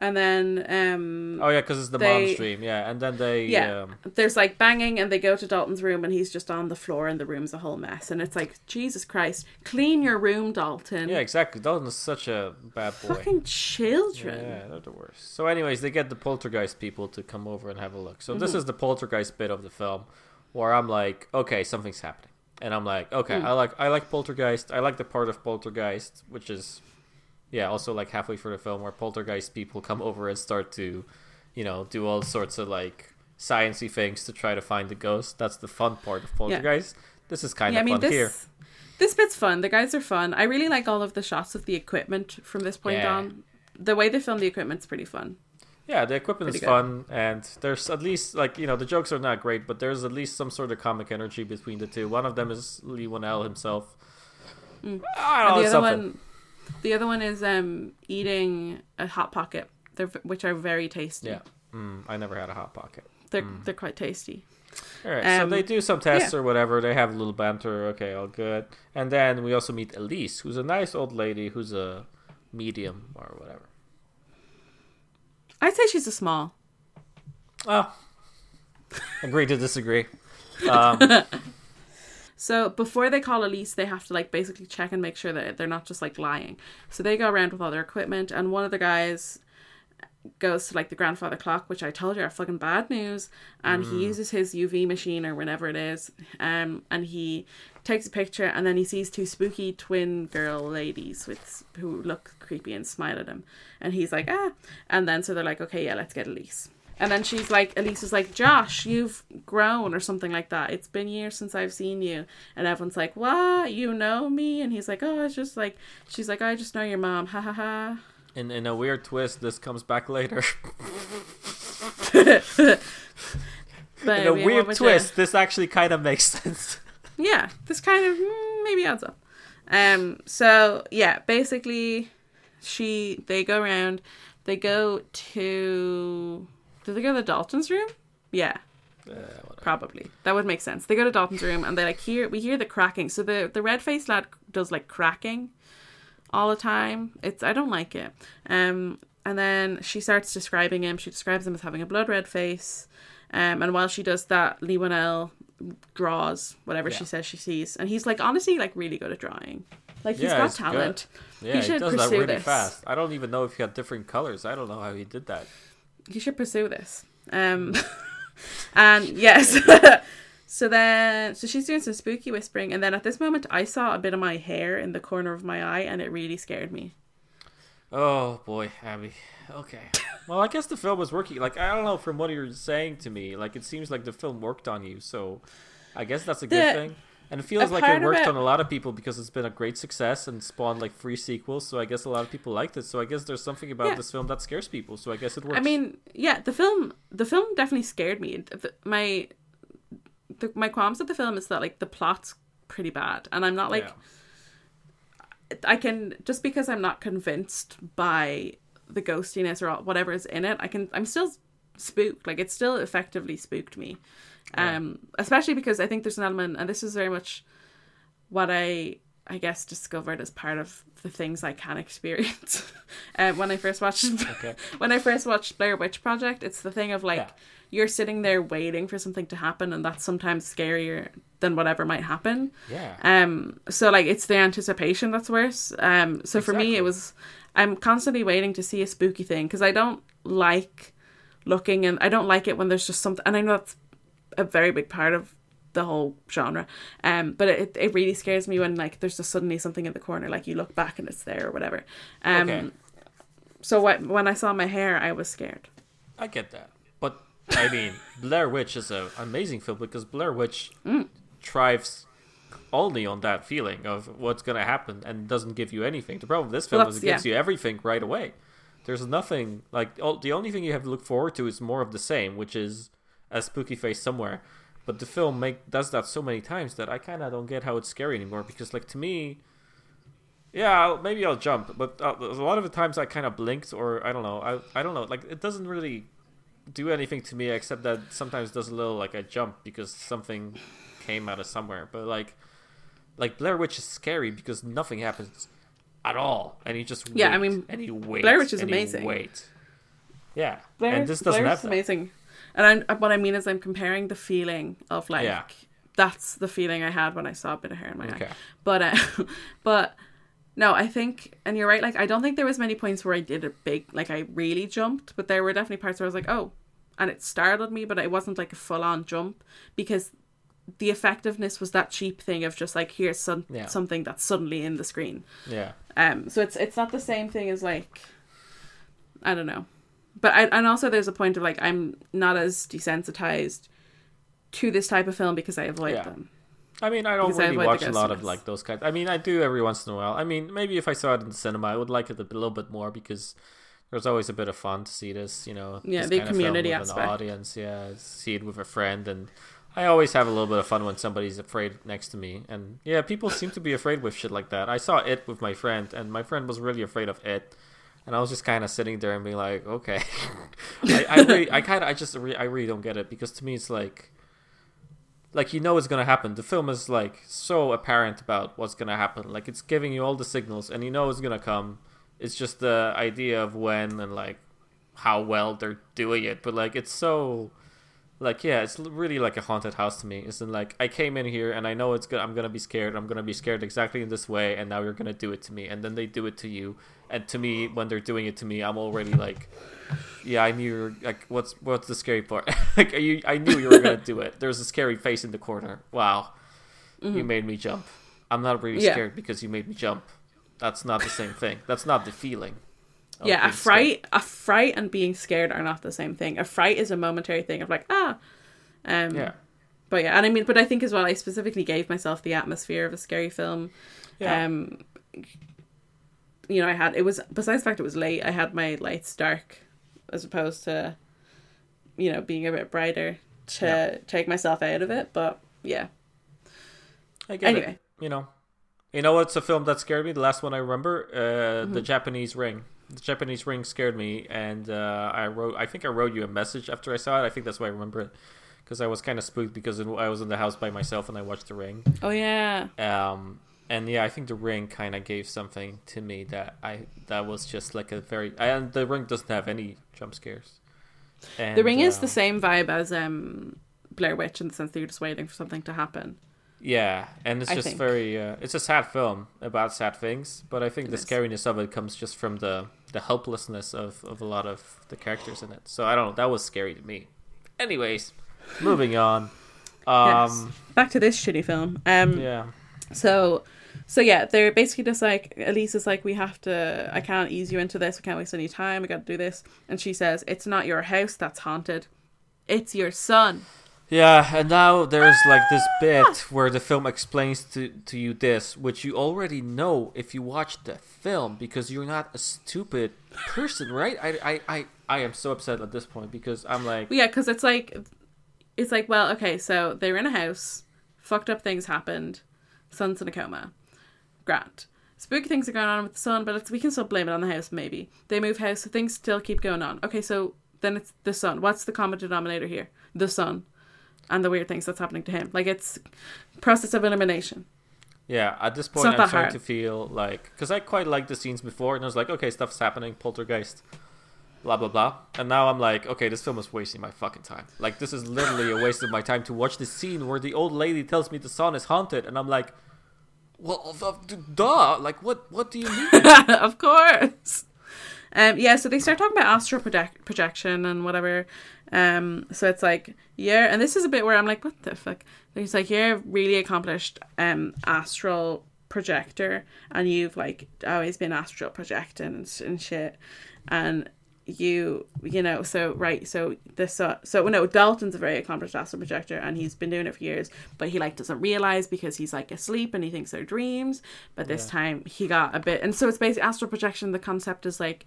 And then um Oh, yeah, because it's the They- mom's dream. Yeah, and then they. Yeah. Um, there's like banging and they go to Dalton's room and he's just on the floor and the room's a whole mess and it's like Jesus Christ clean your room Dalton yeah, exactly. dalton's such a bad boy. fucking children Yeah, they're the worst. So, anyways, they get the poltergeist people to come over and have a look. So, Mm-hmm. this is the poltergeist bit of the film, where I'm like, okay, something's happening, and I'm like, okay, Mm. I like I like poltergeist. I like the part of poltergeist, which is, yeah, also like halfway through the film where poltergeist people come over and start to, you know, do all sorts of like sciency things to try to find the ghost. That's the fun part of poltergeist. This is kind yeah I of mean fun this here. this bit's fun the guys are fun I really like all of the shots of the equipment from this point Yeah. on the way they film the equipment's pretty fun Yeah, the equipment is good. fun, and there's at least like you know the jokes are not great, but there's at least some sort of comic energy between the two. One of them is Leigh Whannell himself. I don't know, Mm. and the other something. one the other one is um eating a hot pocket they're which are very tasty Yeah, mm, I never had a hot pocket. they're they're quite tasty All right, so Um, they do some tests yeah. or whatever. They have a little banter. Okay, all good. And then we also meet Elise, who's a nice old lady who's a medium or whatever. I'd say she's a small Oh, agree to disagree. Um, So before they call Elise, they have to like basically check and make sure that they're not just like lying. So they go around with all their equipment, and one of the guys goes to like the grandfather clock, which I told you are fucking bad news, and he uses his UV machine or whatever it is, um, and he takes a picture, and then he sees two spooky twin girl ladies with who look creepy and smile at him, and he's like ah, and then so they're like okay yeah let's get Elise. And then she's like, Elise is like, Josh, you've grown or something like that. It's been years since I've seen you. And everyone's like, What? You know me? And he's like, Oh, it's just like, she's like, I just know your mom. Ha ha ha. In in a weird twist, this comes back later. But in a weird twist, this actually kind of makes sense. yeah, this kind of mm, maybe adds up. Um. So yeah, basically, she they go around. They go to. Did they go to the Dalton's room? Yeah. Uh. Probably. That would make sense. They go to Dalton's room and they like hear we hear the cracking. So the the red faced lad does like cracking all the time. It's I don't like it. Um and then she starts describing him. She describes him as having a blood red face. Um and while she does that, Leigh Whannell draws whatever she says she sees. And he's like honestly like really good at drawing. Like he's Yeah, got he's good. talent. Yeah, he, should does that really this. fast. I don't even know if he had different colors. I don't know how he did that. You should pursue this. Um, and yes. so then, so she's doing some spooky whispering, and then at this moment, I saw a bit of my hair in the corner of my eye, and it really scared me. Oh boy, Abby. Okay. Well, I guess the film was working. Like I don't know from what you're saying to me. Like it seems like the film worked on you. So I guess that's a good The- thing. And it feels a like it worked it- on a lot of people because it's been a great success and spawned like three sequels. So I guess a lot of people liked it. So I guess there's something about Yeah. this film that scares people. So I guess it works. I mean, yeah, the film, the film definitely scared me. My, the, my qualms with the film is that like the plot's pretty bad, and I'm not like. Yeah. I can just because I'm not convinced by the ghostiness or whatever is in it. I can I'm still spooked. Like it still effectively spooked me. Um, especially because I think there's an element, and this is very much what I I guess discovered as part of the things I can experience. uh, when I first watched Okay. when I first watched Blair Witch Project, it's the thing of like Yeah. you're sitting there waiting for something to happen, and that's sometimes scarier than whatever might happen. Yeah. Um, so like it's the anticipation that's worse. Um, so for me, it was I'm constantly waiting to see a spooky thing because I don't like looking and I don't like it when there's just something. And I know that's a very big part of the whole genre. Um, but it it really scares me when like there's just suddenly something in the corner, like you look back and it's there or whatever. Um, Okay. so what when I saw my hair, I was scared. I get that. But I mean, Blair Witch is an amazing film because Blair Witch Mm. thrives only on that feeling of what's going to happen and doesn't give you anything. The problem with this film Well, is it gives you everything right away. There's nothing like all, the only thing you have to look forward to is more of the same, which is a spooky face somewhere. But the film make does that so many times that I kind of don't get how it's scary anymore because like to me yeah, I'll, maybe I'll jump, but uh, a lot of the times I kind of blinked or I don't know. I I don't know. Like it doesn't really do anything to me except that sometimes does a little like I jump because something came out of somewhere. But like like Blair Witch is scary because nothing happens at all, and you just Yeah, I mean, and you wait. Blair Witch is amazing. Wait. Yeah, Blair, and this doesn't Blair have amazing. And I'm, what I mean is, I'm comparing the feeling of like Yeah. that's the feeling I had when I saw a bit of hair in my Okay. eye. But uh, but no, I think, and you're right. Like I don't think there was many points where I did a big like I really jumped, but there were definitely parts where I was like, oh, and it startled me, but it wasn't like a full on jump because the effectiveness was that cheap thing of just like here's some, Yeah. something that's suddenly in the screen. Yeah, Um, so it's it's not the same thing as like, I don't know, but I and also there's a point of like I'm not as desensitized to this type of film because I avoid Yeah. them. I mean, I don't Because I really the watch a lot of like those kinds. I mean, I do every once in a while. I mean, maybe if I saw it in the cinema, I would like it a little bit more because there's always a bit of fun to see this. You know, Yeah, the kind of film community aspect. an audience. Yeah, see it with a friend, and I always have a little bit of fun when somebody's afraid next to me. And yeah, people seem to be afraid with shit like that. I saw it with my friend, and my friend was really afraid of it. And I was just kind of sitting there and being like, okay, I, I really, I kind of, I just, re- I really don't get it because to me it's like, like you know it's gonna happen. The film is like so apparent about what's gonna happen. Like it's giving you all the signals, and you know it's gonna come. It's just the idea of when and like how well they're doing it. But like it's so, like yeah, it's really like a haunted house to me. It's in like I came in here and I know it's gonna I'm gonna be scared. I'm gonna be scared exactly in this way, and now you're gonna do it to me, and then they do it to you, and to me when they're doing it to me, I'm already like, yeah, I knew you were, like what's what's the scary part? like you, I knew you were gonna do it. There's a scary face in the corner. Wow, you mm-hmm. made me jump. I'm not really Yeah. scared because you made me jump. That's not the same thing. That's not the feeling. Yeah, a being scared. fright, a fright, and being scared are not the same thing. A fright is a momentary thing of like ah, um, Yeah. But yeah, and I mean, but I think as well, I specifically gave myself the atmosphere of a scary film. Yeah. Um, you know, I had it was besides the fact it was late. I had my lights dark, as opposed to, you know, being a bit brighter to Yeah. take myself out of it. But yeah, I get Anyway. it. You know, you know what's a film that scared me? The last one I remember, uh, the Japanese Ring. The Japanese Ring scared me, and uh, I wrote. I think I wrote you a message after I saw it. I think that's why I remember it, because I was kind of spooked because I was in the house by myself and I watched The Ring. oh yeah, Um, and yeah, I think The Ring kind of gave something to me that I that was just like a very. And The Ring doesn't have any jump scares. And, the ring is the um, same vibe as um Blair Witch in the sense that you're just waiting for something to happen. Yeah, and it's I just think. very. Uh, it's a sad film about sad things, but I think the is. scariness of it comes just from the the helplessness of of a lot of the characters in it. So I don't know. That was scary to me. Anyways, moving on. Yes. Um, Back to this shitty film. Um, yeah, So, so yeah, they're basically just like Elise is like, we have to. I can't ease you into this. We can't waste any time. We got to do this. And she says, "It's not your house that's haunted. It's your son." Yeah, and now there's like this bit where the film explains to to you this, which you already know if you watch the film because you're not a stupid person, right? I I I, I am so upset at this point because I'm like. Yeah, because it's like, it's like, well, okay, so they were in a house, fucked up things happened, son's in a coma, Grant. Spooky things are going on with the son, but we can still blame it on the house. Maybe they move house, so things still keep going on. Okay, so then it's the son. What's the common denominator here? The son, and the weird things that's happening to him. Like it's process of elimination. Yeah, at this point, I'm starting hard. to feel like because I quite liked the scenes before, and I was like, okay, stuff's happening, poltergeist, blah blah blah, and now I'm like, okay, this film is wasting my fucking time. Like, this is literally a waste of my time to watch this scene where the old lady tells me the son is haunted, and I'm like, well, uh, duh, like, what, what do you mean? of course. Um, yeah, so they start talking about astral project- projection and whatever. Um, so it's like, yeah, and this is a bit where I'm like, what the fuck? He's like, you're a really accomplished um, astral projector, and you've like always been astral projecting and, and shit, and you, you know, so right, so this, uh, so no, Dalton's a very accomplished astral projector, and he's been doing it for years, but he like doesn't realize because he's like asleep and he thinks they're dreams. But this time he got a bit, and so it's basically astral projection. The concept is like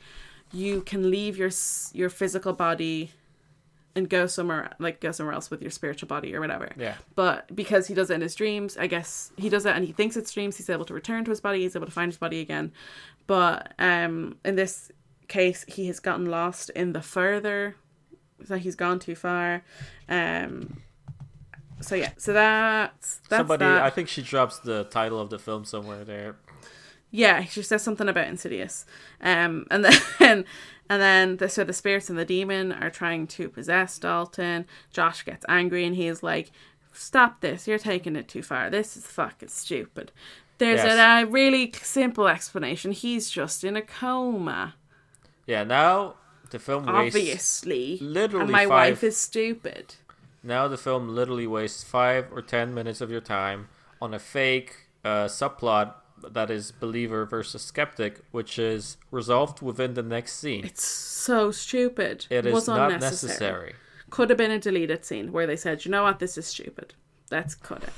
you can leave your your physical body and go somewhere like go somewhere else with your spiritual body or whatever. Yeah. But because he does it in his dreams, I guess he does it and he thinks it's dreams, he's able to return to his body, he's able to find his body again. But um in this case he has gotten lost in the further so he's gone too far. Um so yeah, so that's that's Somebody, that. I think she drops the title of the film somewhere there. Yeah, she says something about Insidious. Um, and then and then the, so the spirits and the demon are trying to possess Dalton. Josh gets angry and he's like, "Stop this! You're taking it too far. This is fucking stupid." There's Yes. a, a really simple explanation. He's just in a coma, Yeah, now the film obviously. literally and my five- wife is stupid. Now the film literally wastes five or ten minutes of your time on a fake uh, subplot that is believer versus skeptic, which is resolved within the next scene. It's so stupid. It is was not unnecessary. necessary. Could have been a deleted scene where they said, "You know what? This is stupid. Let's cut it."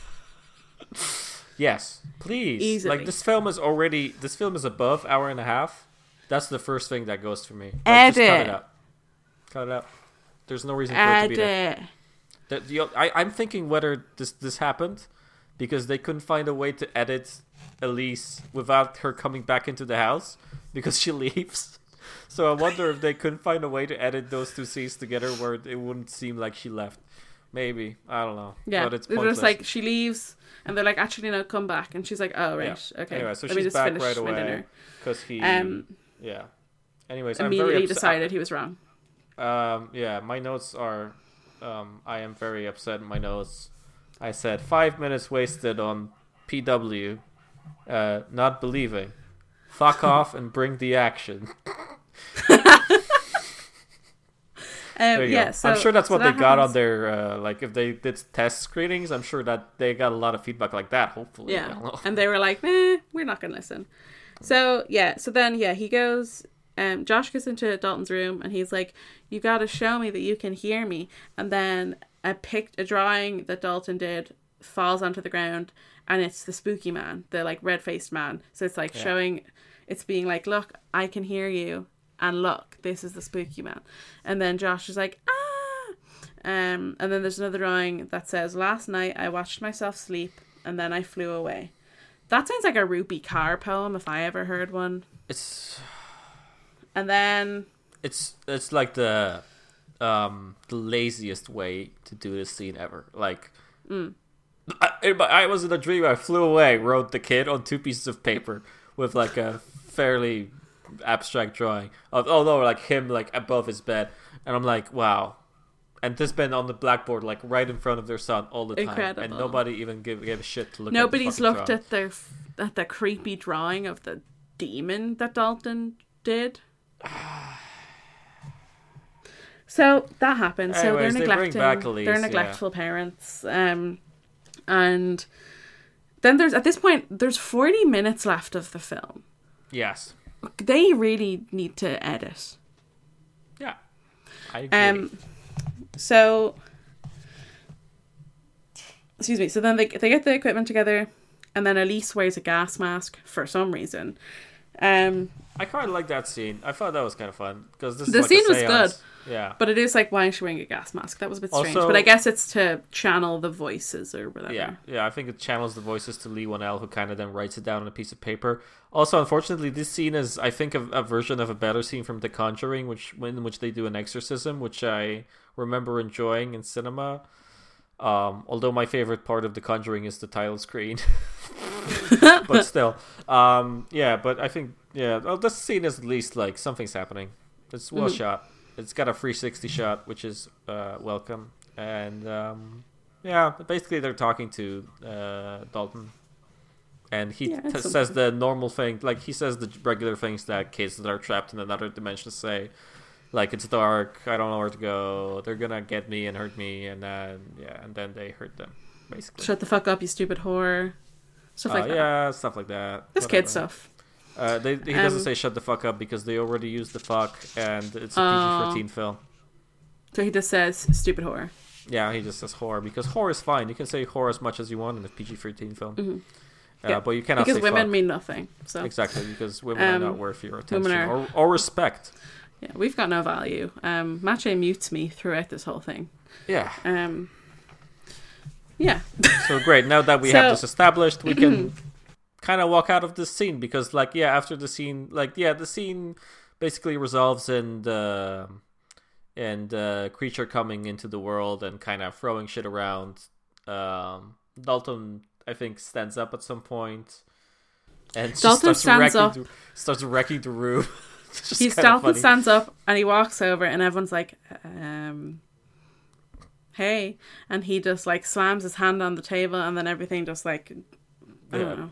Yes, please. Easily. Like this film is already this film is above hour and a half. That's the first thing that goes for me. Like, just cut Edit. it out. Cut it out. There's no reason for it to be there. Edit. The, the, I, I'm thinking whether this this happened because they couldn't find a way to edit Elise without her coming back into the house because she leaves. So I wonder if they couldn't find a way to edit those two scenes together where it wouldn't seem like she left. Maybe I don't know. Yeah, but it's pointless. just like she leaves, and they're like, "Actually, no, come back." And she's like, "Oh, right, Yeah. okay." Anyway, so Let me she's just back right away because he. Um, yeah. Anyways, I'm very immediately decided he was wrong. Um, yeah, my notes are um, I am very upset in my notes. I said five minutes wasted on PW, uh, not believing. Fuck off and bring the action. Um, yeah, so I'm sure that's so what that they got on their uh, like if they did test screenings. I'm sure that they got a lot of feedback like that. Hopefully, Yeah, and they were like, "Nah, we're not gonna listen." So yeah, so then yeah, he goes. Um, Josh goes into Dalton's room and he's like, "You got to show me that you can hear me." And then a pic, a drawing that Dalton did falls onto the ground, and it's the spooky man, the like red faced man. So it's like Yeah. showing, it's being like, "Look, I can hear you." And look, this is the spooky man. And then Josh is like, ah. Um, and then there's another drawing that says, Last night I watched myself sleep and then I flew away. That sounds like a Rupi Kaur poem if I ever heard one. It's And then, it's it's like the um the laziest way to do this scene ever. Like, Mm. I, it- I was in a dream. I flew away. Wrote the kid on two pieces of paper with like a fairly abstract drawing of oh no, like him like above his bed, and I'm like, wow. And this been on the blackboard like right in front of their son all the time, and nobody even give gave a shit to look. nobody's at looked drawing. at their at the creepy drawing of the demon that Dalton did. So that happens. so they're they neglecting. Elise, they're yeah. neglectful parents. Um, and then there's at this point there's 40 minutes left of the film. Yes. They really need to edit. Yeah. I agree. Um, so excuse me. So then they they get the equipment together, and then Elise wears a gas mask for some reason. Um, I kind of like that scene. I thought that was kind of fun because this The is like scene was seance. Yeah. but it is like why is she wearing a gas mask? That was a bit strange. Also- but I guess it's to channel the voices or whatever. Yeah, yeah, I think it channels the voices to Leigh Whannell, who kind of then writes it down on a piece of paper. Also, unfortunately, this scene is, I think, a, a version of a better scene from The Conjuring, which in which they do an exorcism, which I remember enjoying in cinema. Um, although my favorite part of The Conjuring is the title screen, but still, um, yeah. But I think, yeah, well, this scene is at least like something's happening. It's well Mhm. shot. It's got a 360 shot, which is uh, welcome, and um, yeah, basically they're talking to uh, Dalton, and he Yeah, t- says the normal thing, like he says the regular things that kids that are trapped in another dimension say, like it's dark, I don't know where to go, they're gonna get me and hurt me, and then yeah, and then they hurt them, basically. Shut the fuck up, you stupid whore. Stuff Uh, like that. yeah, stuff like that. This whatever. kid stuff. Uh, they, he doesn't Um, say shut the fuck up because they already used the fuck, and it's a Oh. PG-13 film. So he just says stupid whore. Yeah, he just says whore because whore is fine. You can say whore as much as you want in a PG-13 film, Mhm. uh, Yeah, but you cannot Because women fuck. mean nothing. So exactly because women Um, are not worth your attention are- or, or respect. Yeah, we've got no value. Um, Mache mutes me throughout this whole thing. Yeah. Um, yeah. So great. Now that we So- have this established, we can kind of walk out of this scene because, like, yeah, after the scene, like, yeah, the scene basically resolves in the and uh, creature coming into the world and kind of throwing shit around. Um, Dalton, I think, stands up at some point and just Dalton starts stands wrecking up. The, starts wrecking the room. He Dalton funny. stands up and he walks over and everyone's like, um, hey. And he just like slams his hand on the table and then everything just like, I Yeah. don't know,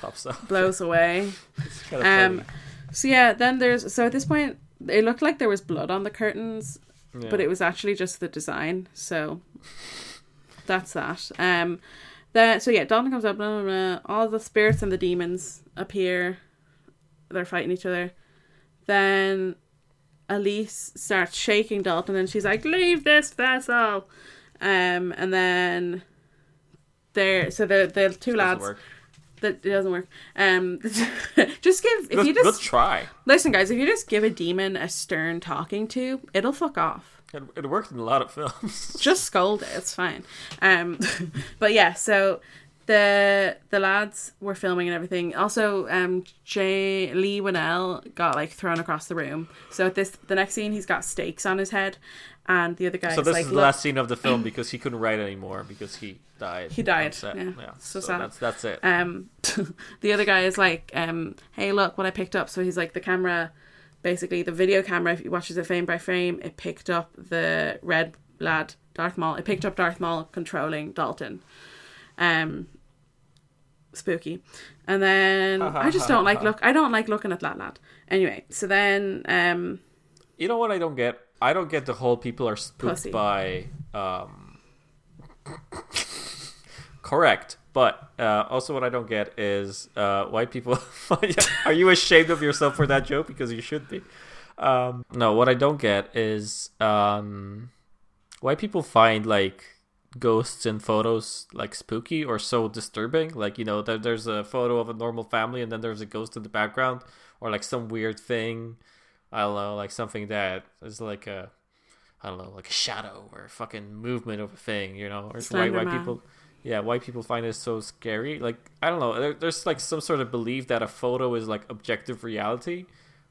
pops up. blows away. It's kind of Um, so yeah, then there's, so at this point, it looked like there was blood on the curtains, funny. but it was actually just the design. So that's that. Um, the, so yeah, Dalton comes up, blah, blah, blah, all the spirits and the demons appear. They're fighting each other. Then Elise starts shaking Dalton and she's like, Leave this vessel. Um, and then there, so the the two lads work. that it doesn't work. Um, just give if you let's try. listen, guys. If you just give a demon a stern talking to, it'll fuck off. It, it worked in a lot of films. Just scold it. It's fine. Um, but yeah. So the the lads were filming and everything. Also, um, Jay Leigh Whannell got like thrown across the room. So at this the next scene, he's got stakes on his head, and the other guy so this like, is the last scene of the film because he couldn't write anymore because he died. He died, set. yeah. So So, sad. that's that's it. um the other guy is like um hey look what i picked up so he's like the camera basically the video camera if you watches it frame by frame it picked up the red lad, Darth Maul. It picked up Darth Maul controlling Dalton. Um, spooky. And then I just don't like look. I don't like looking at that lad. Anyway, so then um, You know what I don't get? I don't get the whole people are spooked Pussy. by. Um, correct, but uh, also what I don't get is uh, white people. are you ashamed of yourself for that joke? Because you should be. Um, no, what I don't get is um, white people find like ghosts in photos like spooky or so disturbing. Like you know, there, there's a photo of a normal family and then there's a ghost in the background, or like some weird thing. I don't know, like something that is like a, I don't know, like a shadow or a fucking movement of a thing, you know, or white white people. Yeah, white people find it so scary. Like I don't know, there, there's like some sort of belief that a photo is like objective reality,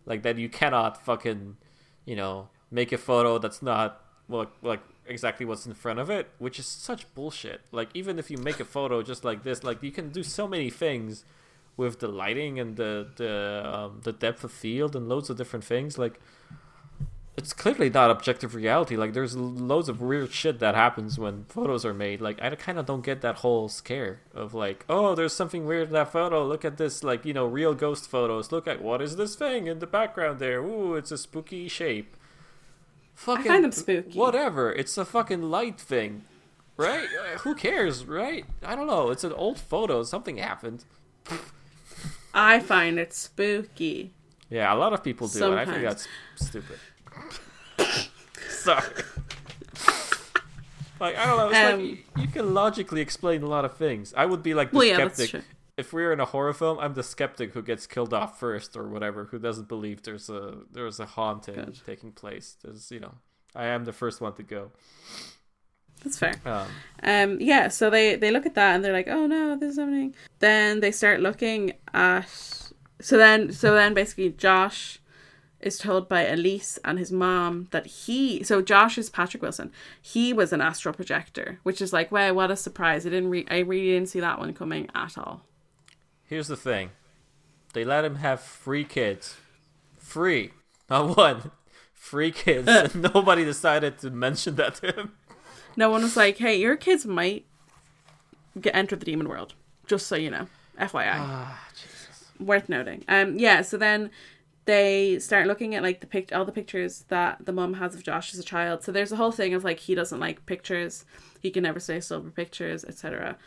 like that you cannot fucking, you know, make a photo that's not well, like exactly what's in front of it, which is such bullshit. Like even if you make a photo just like this, like you can do so many things with the lighting and the the um, the depth of field and loads of different things. Like it's clearly not objective reality. Like there's loads of weird shit that happens when photos are made. Like I kind of don't get that whole scare of like, oh, there's something weird in that photo. Look at this, like you know, real ghost photos. Look at what is this thing in the background there? Ooh, it's a spooky shape. Fucking find them spooky. Whatever. It's a fucking light thing, right? Who cares, right? I don't know. It's an old photo. Something happened. I find it spooky. Yeah, a lot of people do, and I think that's stupid. Sorry. like I don't know. It's Um, like you, you can logically explain a lot of things. I would be like the Well, yeah, skeptic. If we're in a horror film, I'm the skeptic who gets killed off first, or whatever, who doesn't believe there's a there's a haunting taking place. There's you know, I am the first one to go. That's fair. Um, Um, yeah, so they they look at that and they're like, "Oh no, this is happening." Then they start looking at. So then, so then, basically, Josh is told by Elise and his mom that he. So Josh is Patrick Wilson. He was an astral projector, which is like, wow, what a surprise! I didn't. Re- I really didn't see that one coming at all. Here's the thing: they let him have free kids, free, not one, free kids, and nobody decided to mention that to him. No one was like, "Hey, your kids might get enter the demon world." Just so you know, FYI. Ah, Jesus. worth noting. Um, yeah. So then they start looking at like the pic, all the pictures that the mom has of Josh as a child. So there's a whole thing of like he doesn't like pictures. He can never stay still for pictures, etc.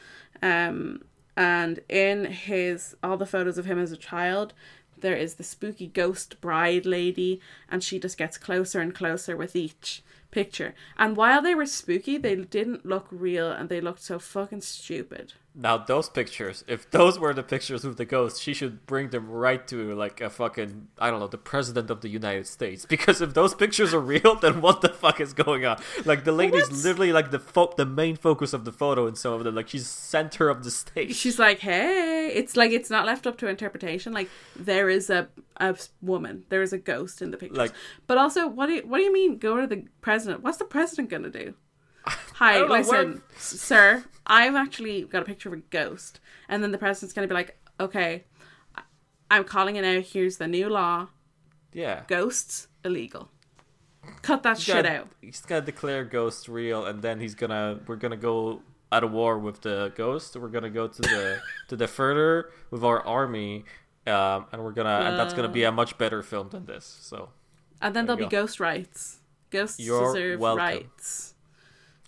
Um, and in his all the photos of him as a child, there is the spooky ghost bride lady, and she just gets closer and closer with each picture. And while they were spooky, they didn't look real, and they looked so fucking stupid. Now those pictures, if those were the pictures of the ghost, she should bring them right to like a fucking I don't know, the president of the United States. Because if those pictures are real, then what the fuck is going on? Like the lady's What? literally like the fo- the main focus of the photo in some of them. Like she's center of the stage. she's like, "Hey, it's like it's not left up to interpretation. Like there is a a woman, there is a ghost in the pictures. Like- but also, what do you, what do you mean? Go to the president? What's the president gonna do? Hi, listen, sir. I've actually got a picture of a ghost, and then the president's gonna be like, "Okay, I'm calling it out. Here's the new law: yeah. ghosts illegal. Cut that He's shit gonna- out." He's gonna declare ghosts real, and then he's gonna we're gonna go at a war with the ghost. We're gonna go to the to the further with our army, um, and we're gonna and that's gonna be a much better film than this. So And then There there'll be go. ghost rights. Ghosts You're deserve welcome. rights.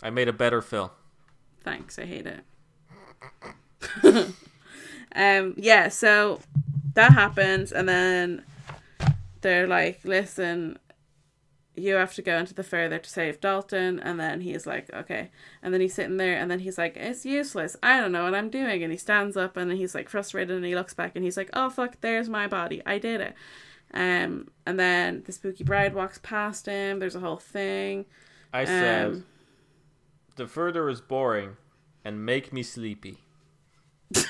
I made a better film. Thanks, I hate it. um, yeah, so that happens, and then they're like, "Listen, you have to go into the further to save Dalton." And then he's like, "Okay." And then he's sitting there, and then he's like, "It's useless. I don't know what I'm doing." And he stands up, and then he's like frustrated, and he looks back, and he's like, "Oh fuck, there's my body. I did it." Um, and then the spooky bride walks past him. There's a whole thing. I said Um, the further is boring and make me sleepy.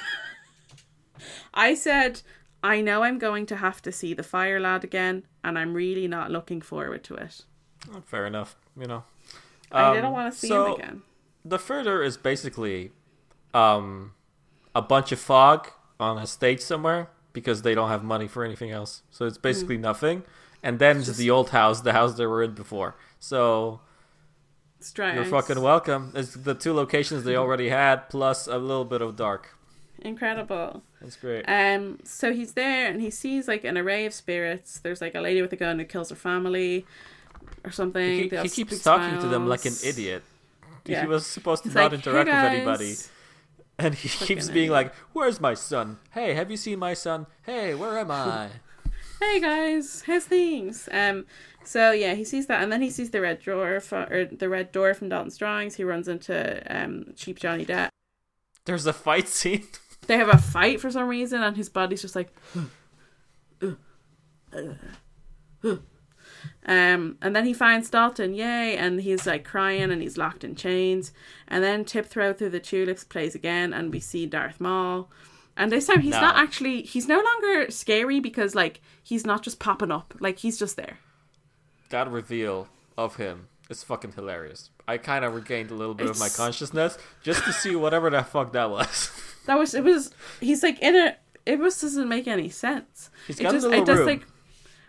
I said, I know I'm going to have to see the fire lad again, and I'm really not looking forward to it. Oh, Fair enough, you know. I Um, didn't want to see so him again. The further is basically um, a bunch of fog on a stage somewhere because they don't have money for anything else. So it's basically nothing. And then it's the old house, the house they were in before. So Strikes. You're fucking welcome. It's the two locations they already had, plus a little bit of dark. incredible. That's great. Um, so he's there and he sees like an array of spirits. There's like a lady with a gun who kills her family, or something. he, he keeps talking to them like an idiot. Yeah. He was supposed to He's not like, interact "Hey, with anybody. And he keeps being idiot. like, "Where's my son? Hey, have you seen my son? Hey, where am I?" hey guys, how's things? Um, so yeah, he sees that, and then he sees the red drawer or the red door from Dalton's drawings. He runs into um cheap Johnny Depp. There's a fight scene. They have a fight for some reason, and his body's just like. Um, and then he finds Dalton, yay, and he's like crying and he's locked in chains. And then Tiptoe Through the Tulips plays again, and we see Darth Maul. And this time he's No. not actually, he's no longer scary because like he's not just popping up, like he's just there. That reveal of him is fucking hilarious. I kind of regained a little bit of my consciousness just to see whatever the fuck that was. That was, it was, he's like in a, it was doesn't make any sense. He's it got a just, little it does room. like,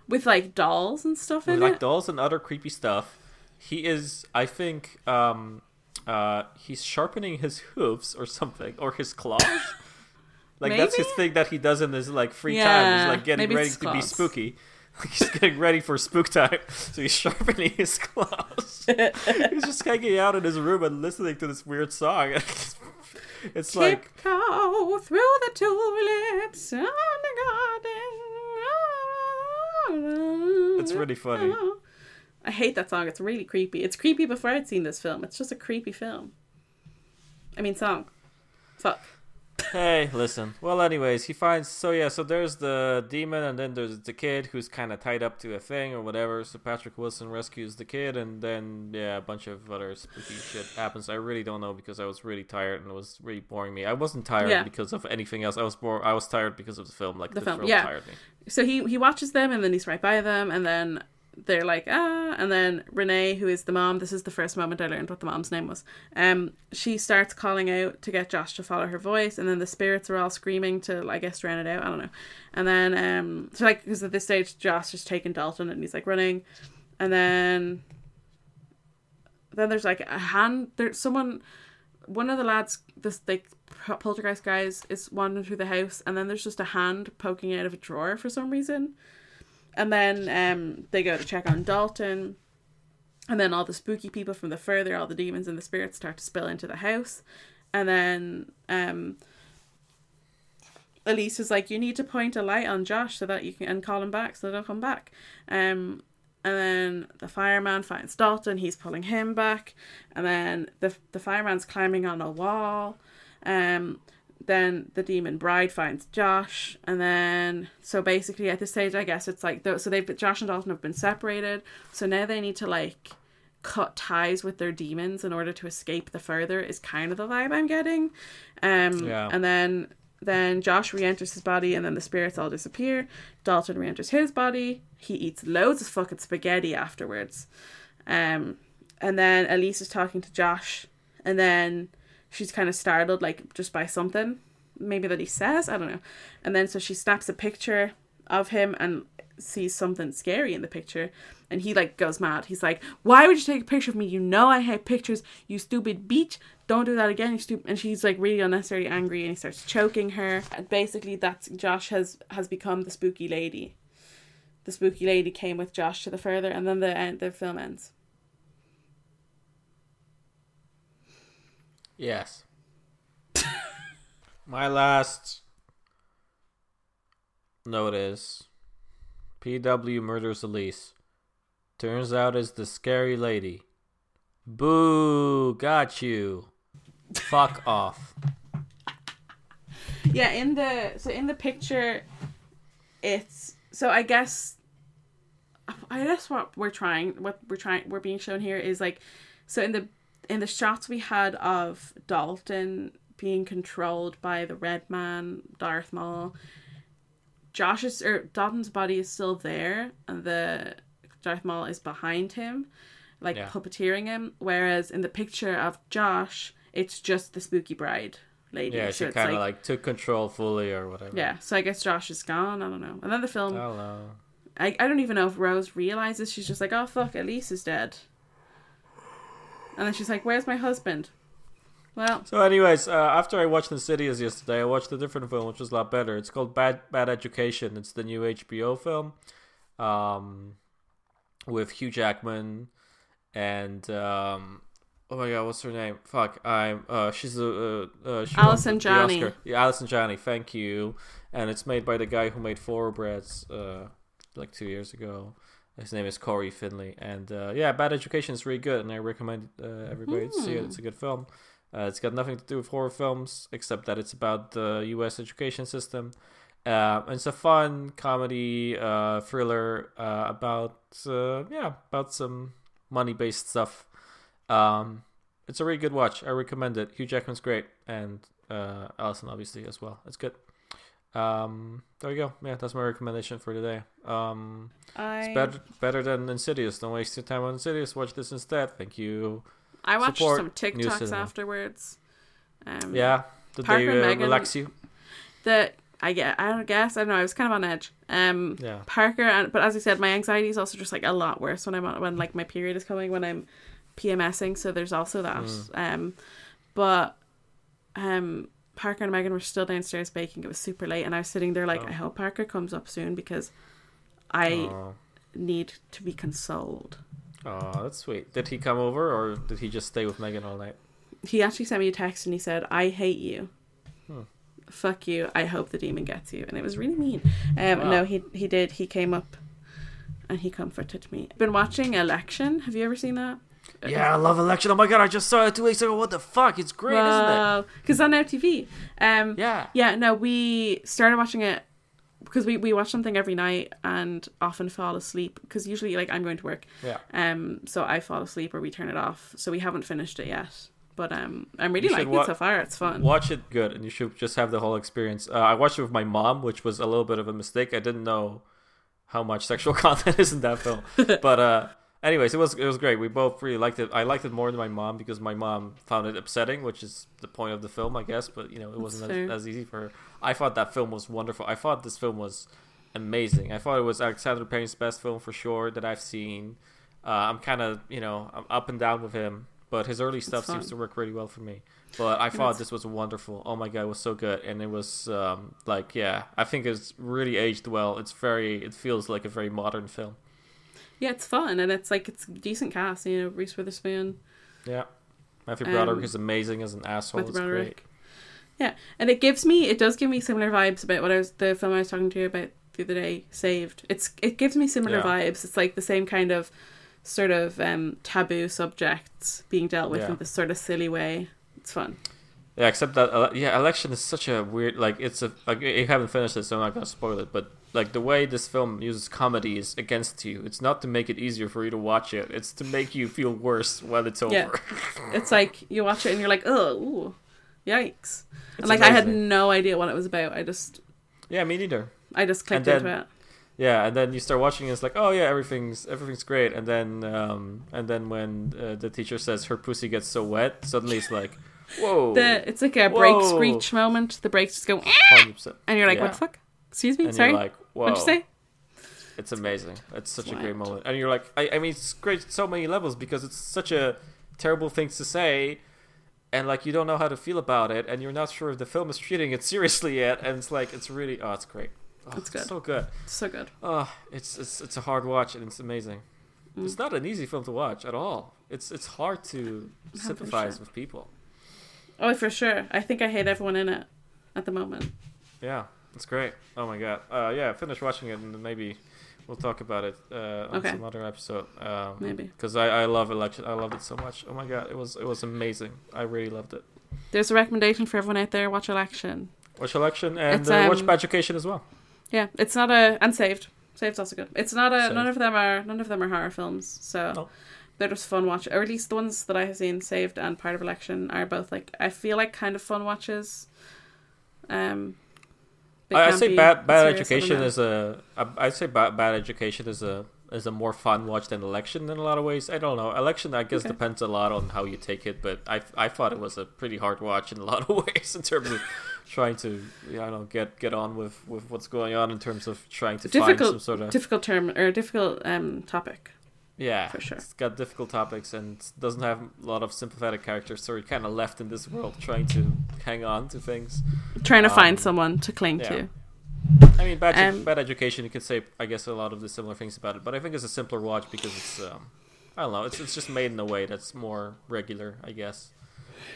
with like dolls and stuff With in like it. dolls and other creepy stuff. He is, I think, um, uh, he's sharpening his hooves or something, or his claws. like that's his thing that he does in his like free time. Yeah, He's like getting maybe ready to be spooky. He's getting ready for spook time, so he's sharpening his claws. he's just hanging out in his room and listening to this weird song. it's like Tiptoe through the tulips on the garden. It's really funny. I hate that song. It's really creepy. It's creepy before I'd seen this film. It's just a creepy film. I mean, song. Fuck. Hey, listen. Well, anyways, he finds so yeah. So there's the demon, and then there's the kid who's kind of tied up to a thing or whatever. So Patrick Wilson rescues the kid, and then yeah, a bunch of other spooky shit happens. I really don't know because I was really tired and it was really boring me. I wasn't tired Yeah. because of anything else. I was bored. I was tired because of the film. Like The the, film, film yeah. tired me. So he he watches them and then he's right by them and then they're like ah and then Renee who is the mom this is the first moment I learned what the mom's name was um she starts calling out to get Josh to follow her voice and then the spirits are all screaming to I guess drown it out I don't know. And then um so like because at this stage Josh is taking Dalton and he's like running. And then then there's like a hand there's someone one of the lads this like poltergeist guys is wandering through the house and then there's just a hand poking out of a drawer for some reason and then um they go to check on dalton and then all the spooky people from the further all the demons and the spirits start to spill into the house and then um elise is like you need to point a light on josh so that you can and call him back so they'll come back um and then the fireman finds Dalton. He's pulling him back, and then the the fireman's climbing on a wall. Um, then the demon bride finds Josh, and then so basically at this stage, I guess it's like so they've Josh and Dalton have been separated. So now they need to like cut ties with their demons in order to escape the further. Is kind of the vibe I'm getting. Um, Yeah. and then then Josh re-enters his body, and then the spirits all disappear. Dalton re-enters his body. He eats loads of fucking spaghetti afterwards. Um, and then Elise is talking to Josh, and then she's kind of startled, like just by something, maybe that he says. I don't know. And then so she snaps a picture of him and sees something scary in the picture, and he like goes mad. He's like, "Why would you take a picture of me? You know I hate pictures. You stupid beach. Don't do that again. You stupid." And she's like really unnecessarily angry, and he starts choking her. And basically, that's Josh has has become the spooky lady. The spooky lady came with Josh to the further, and then the end, the film ends. Yes. My last note is PW murders Elise. Turns out it's the scary lady. Boo! Got you. Fuck off. Yeah, in the so in the picture, it's so I guess, I guess what we're trying, what we're trying, we're being shown here is like, so in the in the shots we had of Dalton being controlled by the Red Man, Darth Maul, Josh's or Dalton's body is still there, and the Darth Maul is behind him, like Yeah. puppeteering him. Whereas in the picture of Josh, it's just the spooky bride lady. Yeah, so she kind of like, took control fully or whatever. yeah, so I guess Josh is gone. I don't know. And then the film, I. I, I don't even know if Rose realizes. She's just like, oh fuck, Elise is dead. And then she's like, "Where's my husband?" Well, So, anyways, uh, after I watched Insidious yesterday, I watched a different film, which was a lot better. It's called Bad Bad Education. It's the new HBO film, um, with Hugh Jackman and um, oh my god, what's her name? Fuck, I'm uh, she's a uh, uh, she won Allison the Janney. Oscar. Yeah, Allison Janney. Thank you. And it's made by the guy who made Thoroughbreds, uh, like two years ago. His name is Cory Finley, and uh, yeah, Bad Education is really good, and I recommend uh, everybody to see it. It's a good film. Uh, it's got nothing to do with horror films, except that it's about the U.S. education system. Uh, and it's a fun comedy uh, thriller uh, about yeah about some money-based stuff. Um, it's a really good watch. I recommend it. Hugh Jackman's great, and Allison obviously as well. It's good. Um, there you go. Yeah, that's my recommendation for today. Um, I it's better better than Insidious. Don't waste your time on Insidious. Watch this instead. Thank you. I watched support some TikToks afterwards. Um, Yeah, did Parker they uh, Megan- relax you? that I get. I don't guess. I don't know. I was kind of on edge. Um, Yeah. Parker, and but as I said, my anxiety is also just like a lot worse when I'm on, when like my period is coming when I'm PMSing. So there's also that. Mm. Um, but um, Parker and Megan were still downstairs baking. It was super late, and I was sitting there like, Oh. I hope Parker comes up soon because I Oh, need to be consoled. oh, that's sweet. Did he come over or did he just stay with Megan all night? He actually sent me a text and he said, "I hate you." Hmm. Fuck you. I hope the demon gets you. And it was really mean. Um, Wow. No, he he did. He came up and he comforted me. Been watching Election. Have you ever seen that? Yeah, I love Election. Oh my god, I just saw it two weeks ago. What the fuck? It's great, isn't it? Because on now TV. Um. Yeah. yeah, no, we started watching it because we, we watch something every night and often fall asleep because usually like I'm going to work Yeah. um so I fall asleep or we turn it off so we haven't finished it yet but um I'm really liking wa- it so far it's fun Watch it good, and you should just have the whole experience. Uh, I watched it with my mom, which was a little bit of a mistake. I didn't know how much sexual content is in that film, but uh, anyways, it was it was great. We both really liked it. I liked it more than my mom because my mom found it upsetting, which is the point of the film, I guess. But you know, it wasn't as, as easy for her. I thought that film was wonderful. I thought this film was amazing. I thought it was Alexander Payne's best film for sure that I've seen. Uh, I'm kind of you know I'm up and down with him, but his early stuff seems to work really well for me. But I thought this was wonderful. Oh my god, it was so good, and it was um, like yeah, I think it's really aged well. It's very, it feels like a very modern film. Yeah it's fun and it's like it's decent cast you know Reese Witherspoon Yeah, Matthew Um, Broderick is amazing as an asshole. Matthew It's great. Broderick. Yeah, and it gives me it does give me similar vibes about what I was the film I was talking to you about the other day, Saved. It's it gives me similar Yeah. vibes. It's like the same kind of sort of um, taboo subjects being dealt with Yeah. in this sort of silly way. It's fun. Yeah, except that yeah, election is such a weird like it's a like you haven't finished it, so I'm not gonna spoil it. But like the way this film uses comedy is against you. It's not to make it easier for you to watch it. It's to make you feel worse while it's over. Yeah. It's like you watch it and you're like, oh, yikes! and like I had no idea what it was about. I just yeah, me neither. I just clicked And into it. Yeah, and then you start watching, and it's like, oh yeah, everything's everything's great. And then um, and then when uh, the teacher says her pussy gets so wet, suddenly it's like, whoa, The it's like a break Whoa. screech moment. The brakes just go, "Eh," 100%. and you're like, Yeah. what the fuck? Excuse me, And sorry. you're like, whoa, What'd you say? it's amazing. It's such a great moment, and you're like, I, I mean, it's great at so many levels because it's such a terrible thing to say. And like you don't know how to feel about it, and you're not sure if the film is treating it seriously yet, and it's like it's really oh, it's great, oh, It's good. so good. It's so good. Oh, it's it's it's a hard watch and it's amazing. Mm. It's not an easy film to watch at all. It's it's hard to sympathize sure. with people. Oh, for sure. I think I hate everyone in it at the moment. Yeah, it's great. Oh my god. Uh, yeah, finish watching it and then maybe we'll talk about it uh, on Okay. some other episode. Um, Maybe. because I, I love election. I loved it so much. Oh my god, it was it was amazing. I really loved it. There's a recommendation for everyone out there: watch Election. Watch election and It's, uh, watch um, Bad Education as well. Yeah, it's not a and Saved. Saved's also good. It's not a. Saved. None of them are. None of them are horror films. So No. they're just fun watch. Or at least the ones that I have seen, Saved and Part of Election, are both like I feel like kind of fun watches. Um. I, I say bad bad I education is a. I I'd say bad bad education is a is a more fun watch than election in a lot of ways. I don't know. Election I guess Okay. depends a lot on how you take it, but I I thought it was a pretty hard watch in a lot of ways in terms of trying to you know get get on with with what's going on in terms of trying to find some difficult sort of difficult term or difficult um topic. Yeah, For sure. It's got difficult topics and doesn't have a lot of sympathetic characters, so you're kind of left in this world trying to hang on to things. Trying to find Um, someone to cling yeah. to. I mean, bad, Um, bad education. You could say, I guess, a lot of the similar things about it, but I think it's a simpler watch because it's, um, I don't know, it's it's just made in a way that's more regular, I guess.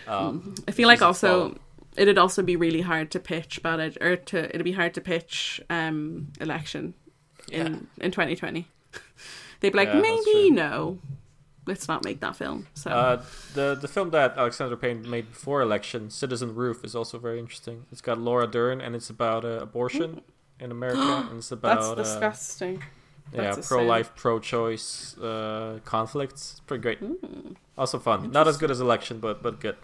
Um, I feel like also follow. it'd also be really hard to pitch bad ed- or to it'd be hard to pitch um election in in 2020. They'd be like, Yeah, maybe no, let's not make that film. So Uh, the the film that Alexander Payne made before election, Citizen Ruth, is also very interesting. It's got Laura Dern, and it's about uh, abortion in America, and it's that's about uh, disgusting. yeah That's a pro-life, pro-choice uh, conflicts. It's pretty great. Mm, Also fun. Not as good as election, but but good.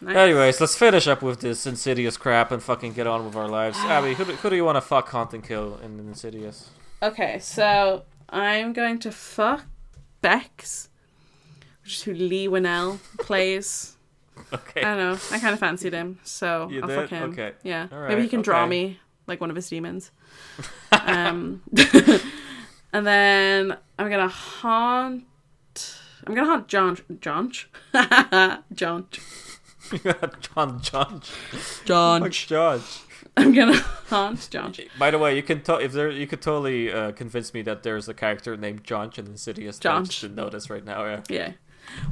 nice. Anyways, let's finish up with this Insidious crap and fucking get on with our lives. Abby, who do, who do you want to fuck, haunt, and kill in Insidious? Okay, so I'm going to fuck Bex, which is who Leigh Whannell plays. Okay. I don't know. I kind of fancied him, so You I'll did? fuck him. Okay. Yeah. All Maybe he right, can draw me like one of his demons. um, and then I'm gonna haunt. I'm gonna haunt John. John. John. John Judge. John. Fuck Judge. I'm gonna haunt John. By the way, you can to- if there you could totally uh, convince me that there's a character named John in Insidious. I Jonch. just didn't notice right now. Yeah. Yeah.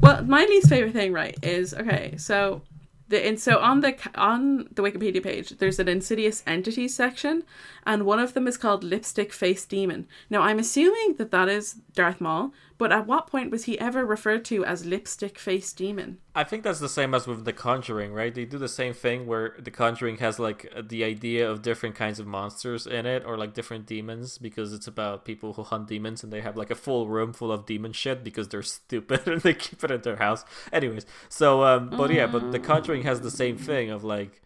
Well, my least favorite thing, right, is okay. So the and so on the on the Wikipedia page, there's an Insidious entities section, and one of them is called Lipstick Face Demon. Now, I'm assuming that that is Darth Maul, but at what point was he ever referred to as Lipstick Face Demon? I think that's the same as with The Conjuring, right? They do the same thing where The Conjuring has like the idea of different kinds of monsters in it, or like different demons, because it's about people who hunt demons and they have like a full room full of demon shit because they're stupid and they keep it in their house. Anyways, so um, but yeah, but The Conjuring has the same thing of like,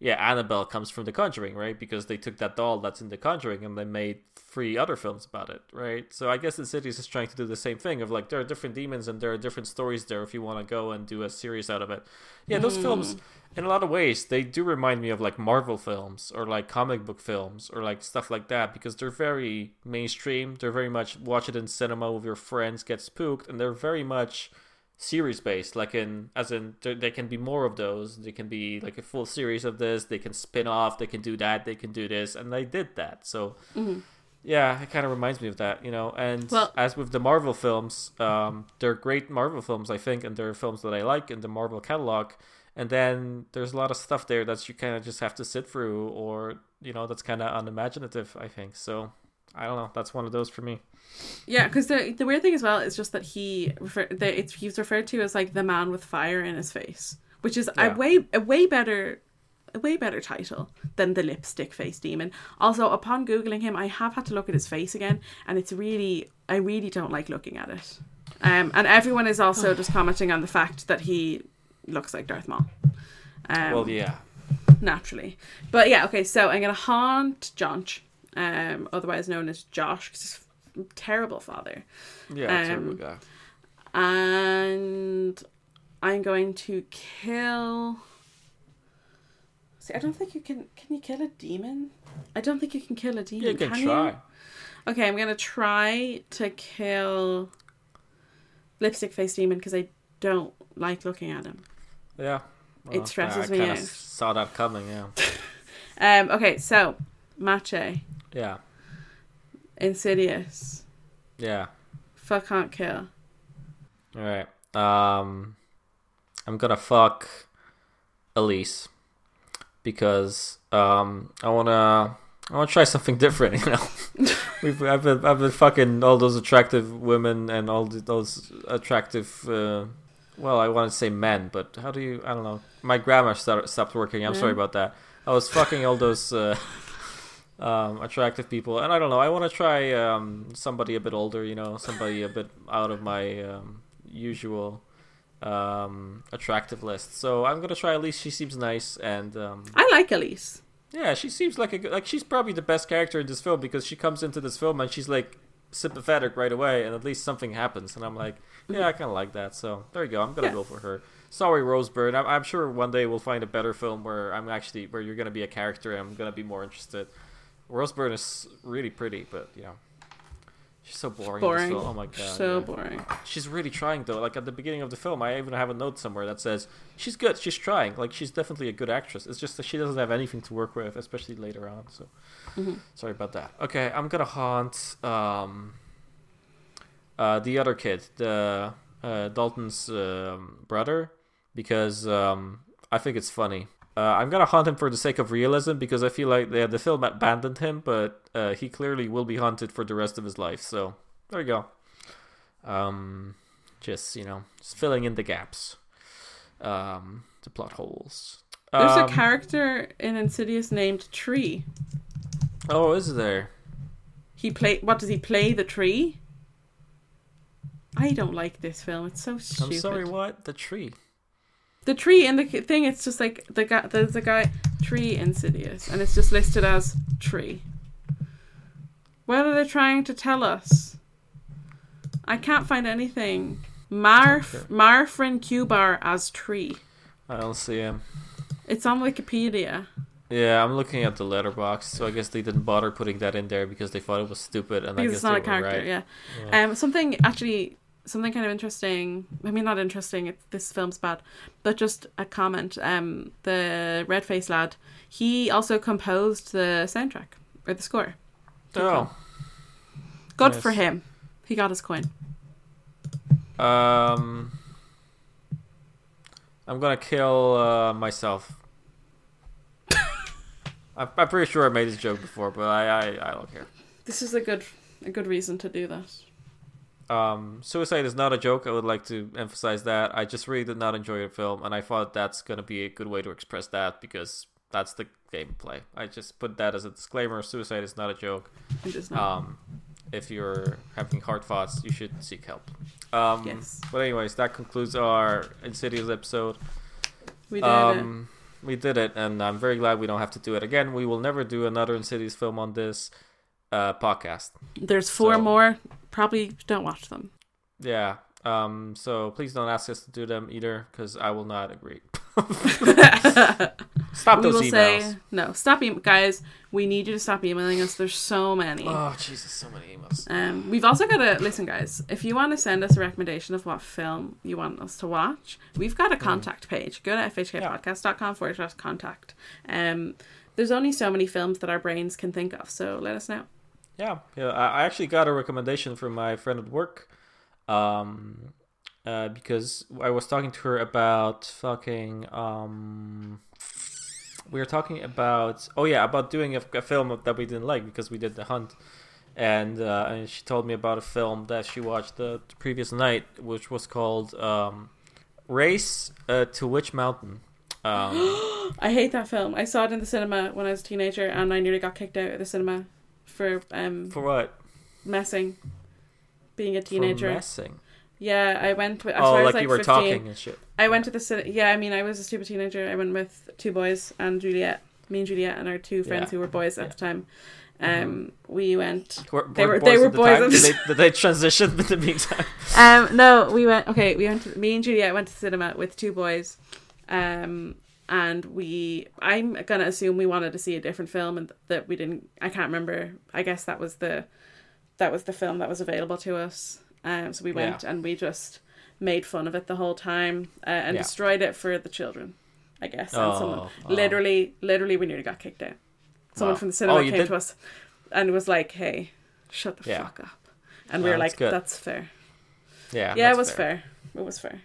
yeah, Annabelle comes from The Conjuring, right? Because they took that doll that's in The Conjuring and they made three other films about it, right? So I guess the Insidious is just trying to do the same thing of like there are different demons and there are different stories there if you want to go and do a series out of it. Yeah, those hmm. films in a lot of ways they do remind me of like Marvel films or like comic book films or like stuff like that because they're very mainstream. They're very much watch it in cinema with your friends, get spooked, and they're very much series based like in as in there, there can be more of those. They can be like a full series of this. They can spin off. They can do that. They can do this. And they did that. So yeah it kind of reminds me of that you know? And Well- as with the marvel films um they're great marvel films i think and they're films that i like in the marvel catalog. And then there's a lot of stuff there that you kind of just have to sit through or you know that's kind of unimaginative i think. So i don't know that's one of those for me Yeah, because the the weird thing as well is just that he refer that it's he's referred to as like the man with fire in his face, which is Yeah. a way a way better a way better title than the lipstick face demon. Also, upon googling him, I have had to look at his face again, and it's really I really don't like looking at it. Um, and everyone is also just commenting on the fact that he looks like Darth Maul. Um, well yeah naturally. But yeah, okay, so I'm gonna haunt Jonch, um, otherwise known as Josh, 'cause he's a terrible father, yeah Um, terrible guy and I'm going to kill. See, I don't think you can. Can you kill a demon? I don't think you can kill a demon. yeah you can can try Okay, I'm gonna try to kill lipstick face demon because I don't like looking at him. Yeah. It stresses I me out. Saw that coming, yeah. Um. Okay, so Mache, Yeah. Insidious, Yeah. fuck can't kill. All right. Um, I'm gonna fuck Elise because um I wanna I wanna try something different. You know, we've I've been I've been fucking all those attractive women and all those attractive. Uh, well, I want to say men, but how do you? I don't know. My grammar start, stopped working. I'm sorry about that. I was fucking all those. Uh, um, attractive people, and I don't know. I want to try um, somebody a bit older, you know, somebody a bit out of my um, usual um, attractive list. So I'm gonna try. At least she seems nice, and um, I like Elise. yeah, she seems like a good- like she's probably the best character in this film because she comes into this film and she's like sympathetic right away, and at least something happens, and I'm like, yeah, I kind of like that. So there you go. I'm gonna Yeah. go for her. Sorry, Rose Byrne. I'm, I'm sure one day we'll find a better film where I'm actually where you're gonna be a character and I'm gonna be more interested. Rose Byrne is really pretty, but yeah, She's so boring. Boring. Oh my god. so yeah. boring. She's really trying though. Like at the beginning of the film, I even have a note somewhere that says she's good. She's trying. Like she's definitely a good actress. It's just that she doesn't have anything to work with, especially later on. So Mhm. sorry about that. Okay, I'm gonna haunt um, uh, the other kid, the uh, Dalton's um, brother, because um, I think it's funny. Uh, I'm gonna haunt him for the sake of realism because I feel like the the film abandoned him, but uh, he clearly will be haunted for the rest of his life. So there you go. Um, just you know, just filling in the gaps, um, the plot holes. There's Um, a character in Insidious named Tree. Oh, is there? He play. What does he play? The tree. I don't like this film. It's so stupid. I'm sorry. What the tree? The tree in the thing. It's just like the guy. There's a guy. Tree Insidious, and it's just listed as tree. What are they trying to tell us? I can't find anything. Marf Okay. Marfrin Cubar as tree. I don't see him. It's on Wikipedia. Yeah, I'm looking at the Letterboxd, so I guess they didn't bother putting that in there because they thought it was stupid, and I guess it's not they a character. right. Yeah. Yeah. Um, something actually, something kind of interesting. I mean, not interesting. It, this film's bad, but just a comment. Um, the red face lad, he also composed the soundtrack or the score. oh, Good Nice. for him. He got his coin. um, I'm gonna kill uh, myself. I'm, I'm pretty sure I made this joke before, but I, I, I don't care. This is a good, a good reason to do that. Um, suicide is not a joke. I would like to emphasize that. I just really did not enjoy the film, and I thought that's gonna be a good way to express that because that's the gameplay. I just put that as a disclaimer. Suicide is not a joke. It is not. Um, if you're having hard thoughts, you should seek help. Um, Yes. But anyways, that concludes our Insidious episode. we did Um, we did it, and I'm very glad we don't have to do it again. We will never do another Insidious film on this uh, podcast. There's four so- more. Probably don't watch them. Yeah. Um. So please don't ask us to do them either, because I will not agree. Stop we those will emails. say no. Stop, em- guys. We need you to stop emailing us. There's so many. Oh Jesus, so many emails. Um, we've also got to listen, guys. If you want to send us a recommendation of what film you want us to watch, we've got a contact page. Go to fhkpodcast.com forward slash contact. Um, there's only so many films that our brains can think of, so let us know. Yeah, yeah. I actually got a recommendation from my friend at work, um, uh, because I was talking to her about fucking um, we were talking about oh yeah about doing a, a film that we didn't like because we did the hunt, and uh, and she told me about a film that she watched the, the previous night, which was called um, Race uh, to Witch Mountain. Um, I hate that film. I saw it in the cinema when I was a teenager, and I nearly got kicked out of the cinema for um for what? messing, being a For teenager. messing. yeah, I went. With, I Oh, was like, you were 15. talking and shit. I went to the cin- yeah. I mean, I was a stupid teenager. I went with two boys and Juliet, me and Juliet, and our two friends Yeah. who were boys at the time. Um, we went. Were, They were they boys were at the boys time? at Did they, did they transition in the meantime? Um, no, we went. Okay, we went. To, me and Juliet went to cinema with two boys. Um, and we. I'm gonna assume we wanted to see a different film, and that we didn't. I can't remember. I guess that was the, that was the film that was available to us. Um, so we went and we just made fun of it the whole time uh, and Yeah. destroyed it for the children. I guess. And Oh, someone oh. literally, literally, we nearly got kicked out. Someone Wow. from the cinema Oh, came did- to us and was like, "Hey, shut the Yeah. fuck up," and we were that's like, good. "That's fair." Yeah, yeah, it was fair. It was fair.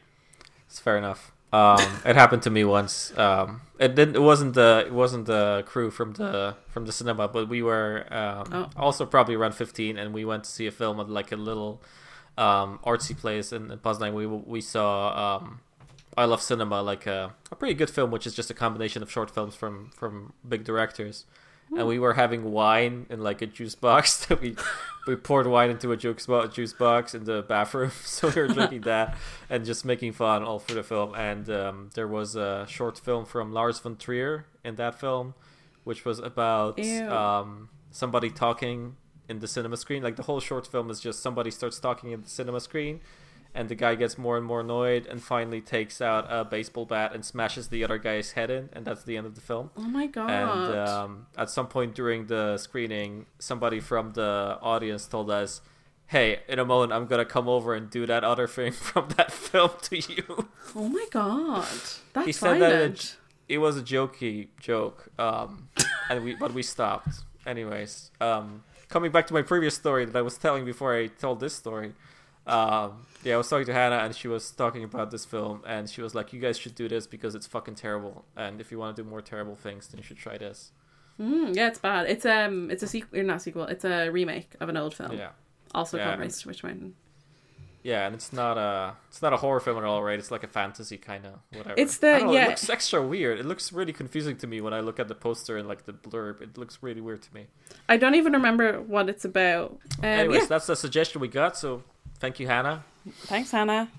It's fair enough. Um, it happened to me once. Um, it didn't. It wasn't the. It wasn't the crew from the from the cinema, but we were um, Oh. also probably around fifteen, and we went to see a film at like a little um, artsy place in, in Poznan. We we saw um, I Love Cinema, like a, a pretty good film, which is just a combination of short films from from big directors. And we were having wine in like a juice box. that we we poured wine into a juice box, juice box in the bathroom. So we were drinking that and just making fun all through the film. And um, there was a short film from Lars von Trier in that film, which was about um, somebody talking in the cinema screen. Like the whole short film is just somebody starts talking in the cinema screen, and the guy gets more and more annoyed, and finally takes out a baseball bat and smashes the other guy's head in, and that's the end of the film. Oh my god. And um, at some point during the screening, somebody from the audience told us, hey, in a moment I'm gonna come over and do that other thing from that film to you. Oh my god, that's He said that violent. it was a jokey joke, um, and we but we stopped. Anyways, um, coming back to my previous story that I was telling before I told this story. Um, yeah, I was talking to Hannah and she was talking about this film and she was like, "You guys should do this because it's fucking terrible. And if you want to do more terrible things, then you should try this." Mm, yeah, it's bad. It's um, it's a sequel, or not sequel. It's a remake of an old film. Yeah, Also Yeah, called Race to Witch Mountain. yeah, and it's not a it's not a horror film at all, right? It's like a fantasy kind of whatever. It's the- know, yeah. It looks extra weird. It looks really confusing to me when I look at the poster and like the blurb. It looks really weird to me. I don't even remember what it's about. Um, Anyways, yeah. that's the suggestion we got. So thank you, Hannah. Thanks, Hannah.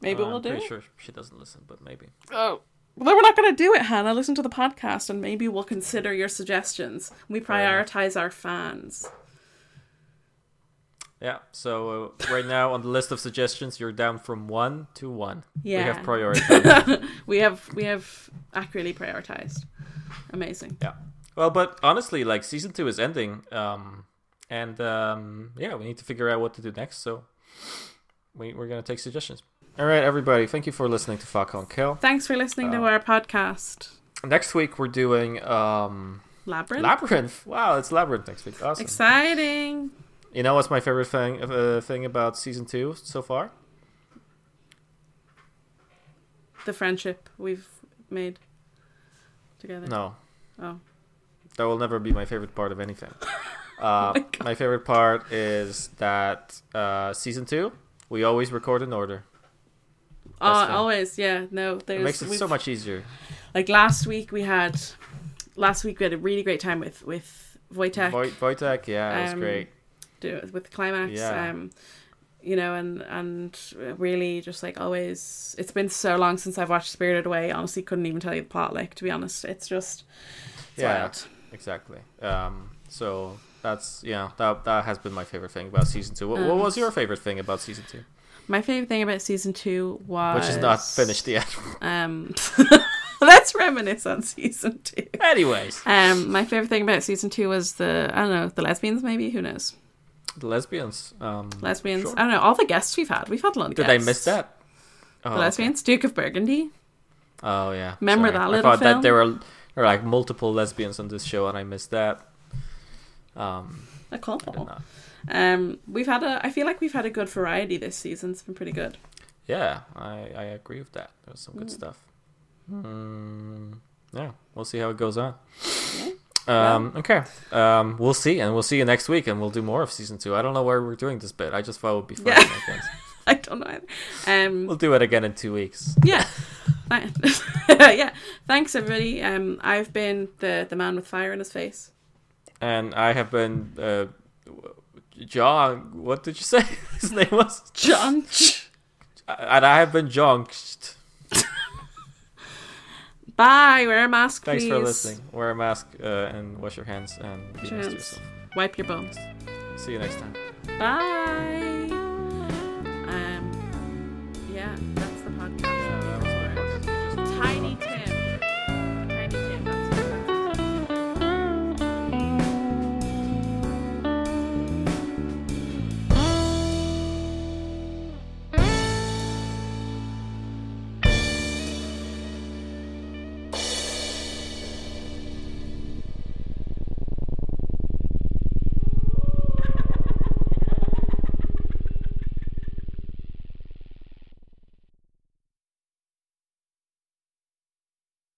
Maybe Uh, we'll do it. I'm do pretty it. sure she doesn't listen, but maybe. Oh. Well, then we're not going to do it, Hannah. Listen to the podcast and maybe we'll consider your suggestions. We prioritize our fans. Yeah. So uh, right now on the list of suggestions, you're down from one to one. Yeah. We have priority. we have we have accurately prioritized. Amazing. yeah. Well, but honestly, like season two is ending, um, and um, yeah, we need to figure out what to do next. So we we're gonna take suggestions. All right, everybody. Thank you for listening to Fuck on Kill. Thanks for listening to Uh, our podcast. Next week we're doing um, Labyrinth. Labyrinth. Wow, it's Labyrinth next week. Awesome. Exciting. You know what's my favorite thing uh, thing about season two so far? The friendship we've made together. No, Oh. that will never be my favorite part of anything. Uh, my my favorite part is that uh, season two we always record in order. Oh, thing. always, yeah. No, there's It makes it so much easier. like last week we had last week we had a really great time with with Wojtek. Voy- Wojtek, yeah, it was Um, great. do it with climax Yeah. um you know and and really just like always it's been so long since i've watched spirited away honestly couldn't even tell you the plot like to be honest it's just it's Yeah. wild. Exactly. Um, so that's yeah, that that has been my favorite thing about season two. What, what was Um, your favorite thing about season two? my favorite thing about season two was Which is not finished yet. um let's reminisce on season two Anyways, um my favorite thing about season two was the i don't know the lesbians maybe who knows the lesbians. Um, lesbians sure. i don't know all the guests we've had we've had a lot of guests. Did I guests miss that? Oh, the okay. lesbians duke of burgundy Oh yeah. Remember Sorry. that I little thought that there were there were like multiple lesbians on this show, and I missed that. Um, a I did couple. Um, we've had a. I feel like we've had a good variety this season. It's been pretty good. Yeah, I I agree with that. There was some good Mm. stuff. Mm, yeah, we'll see how it goes on. Yeah. Um, okay. Um, we'll see, and we'll see you next week, and we'll do more of season two. I don't know where we're doing this bit. I just thought it would be fun. Yeah. I guess. I don't know. Either. Um, We'll do it again in two weeks. yeah, yeah. Thanks everybody. Um, I've been the the man with fire in his face and I have been uh, John. What did you say his name was? John. And I have been jonked. Bye. Wear a mask. Thanks please. for listening. Wear a mask uh, and wash your hands and be nice to yourself. Wipe your bones. See you next time. Bye. Um. Yeah.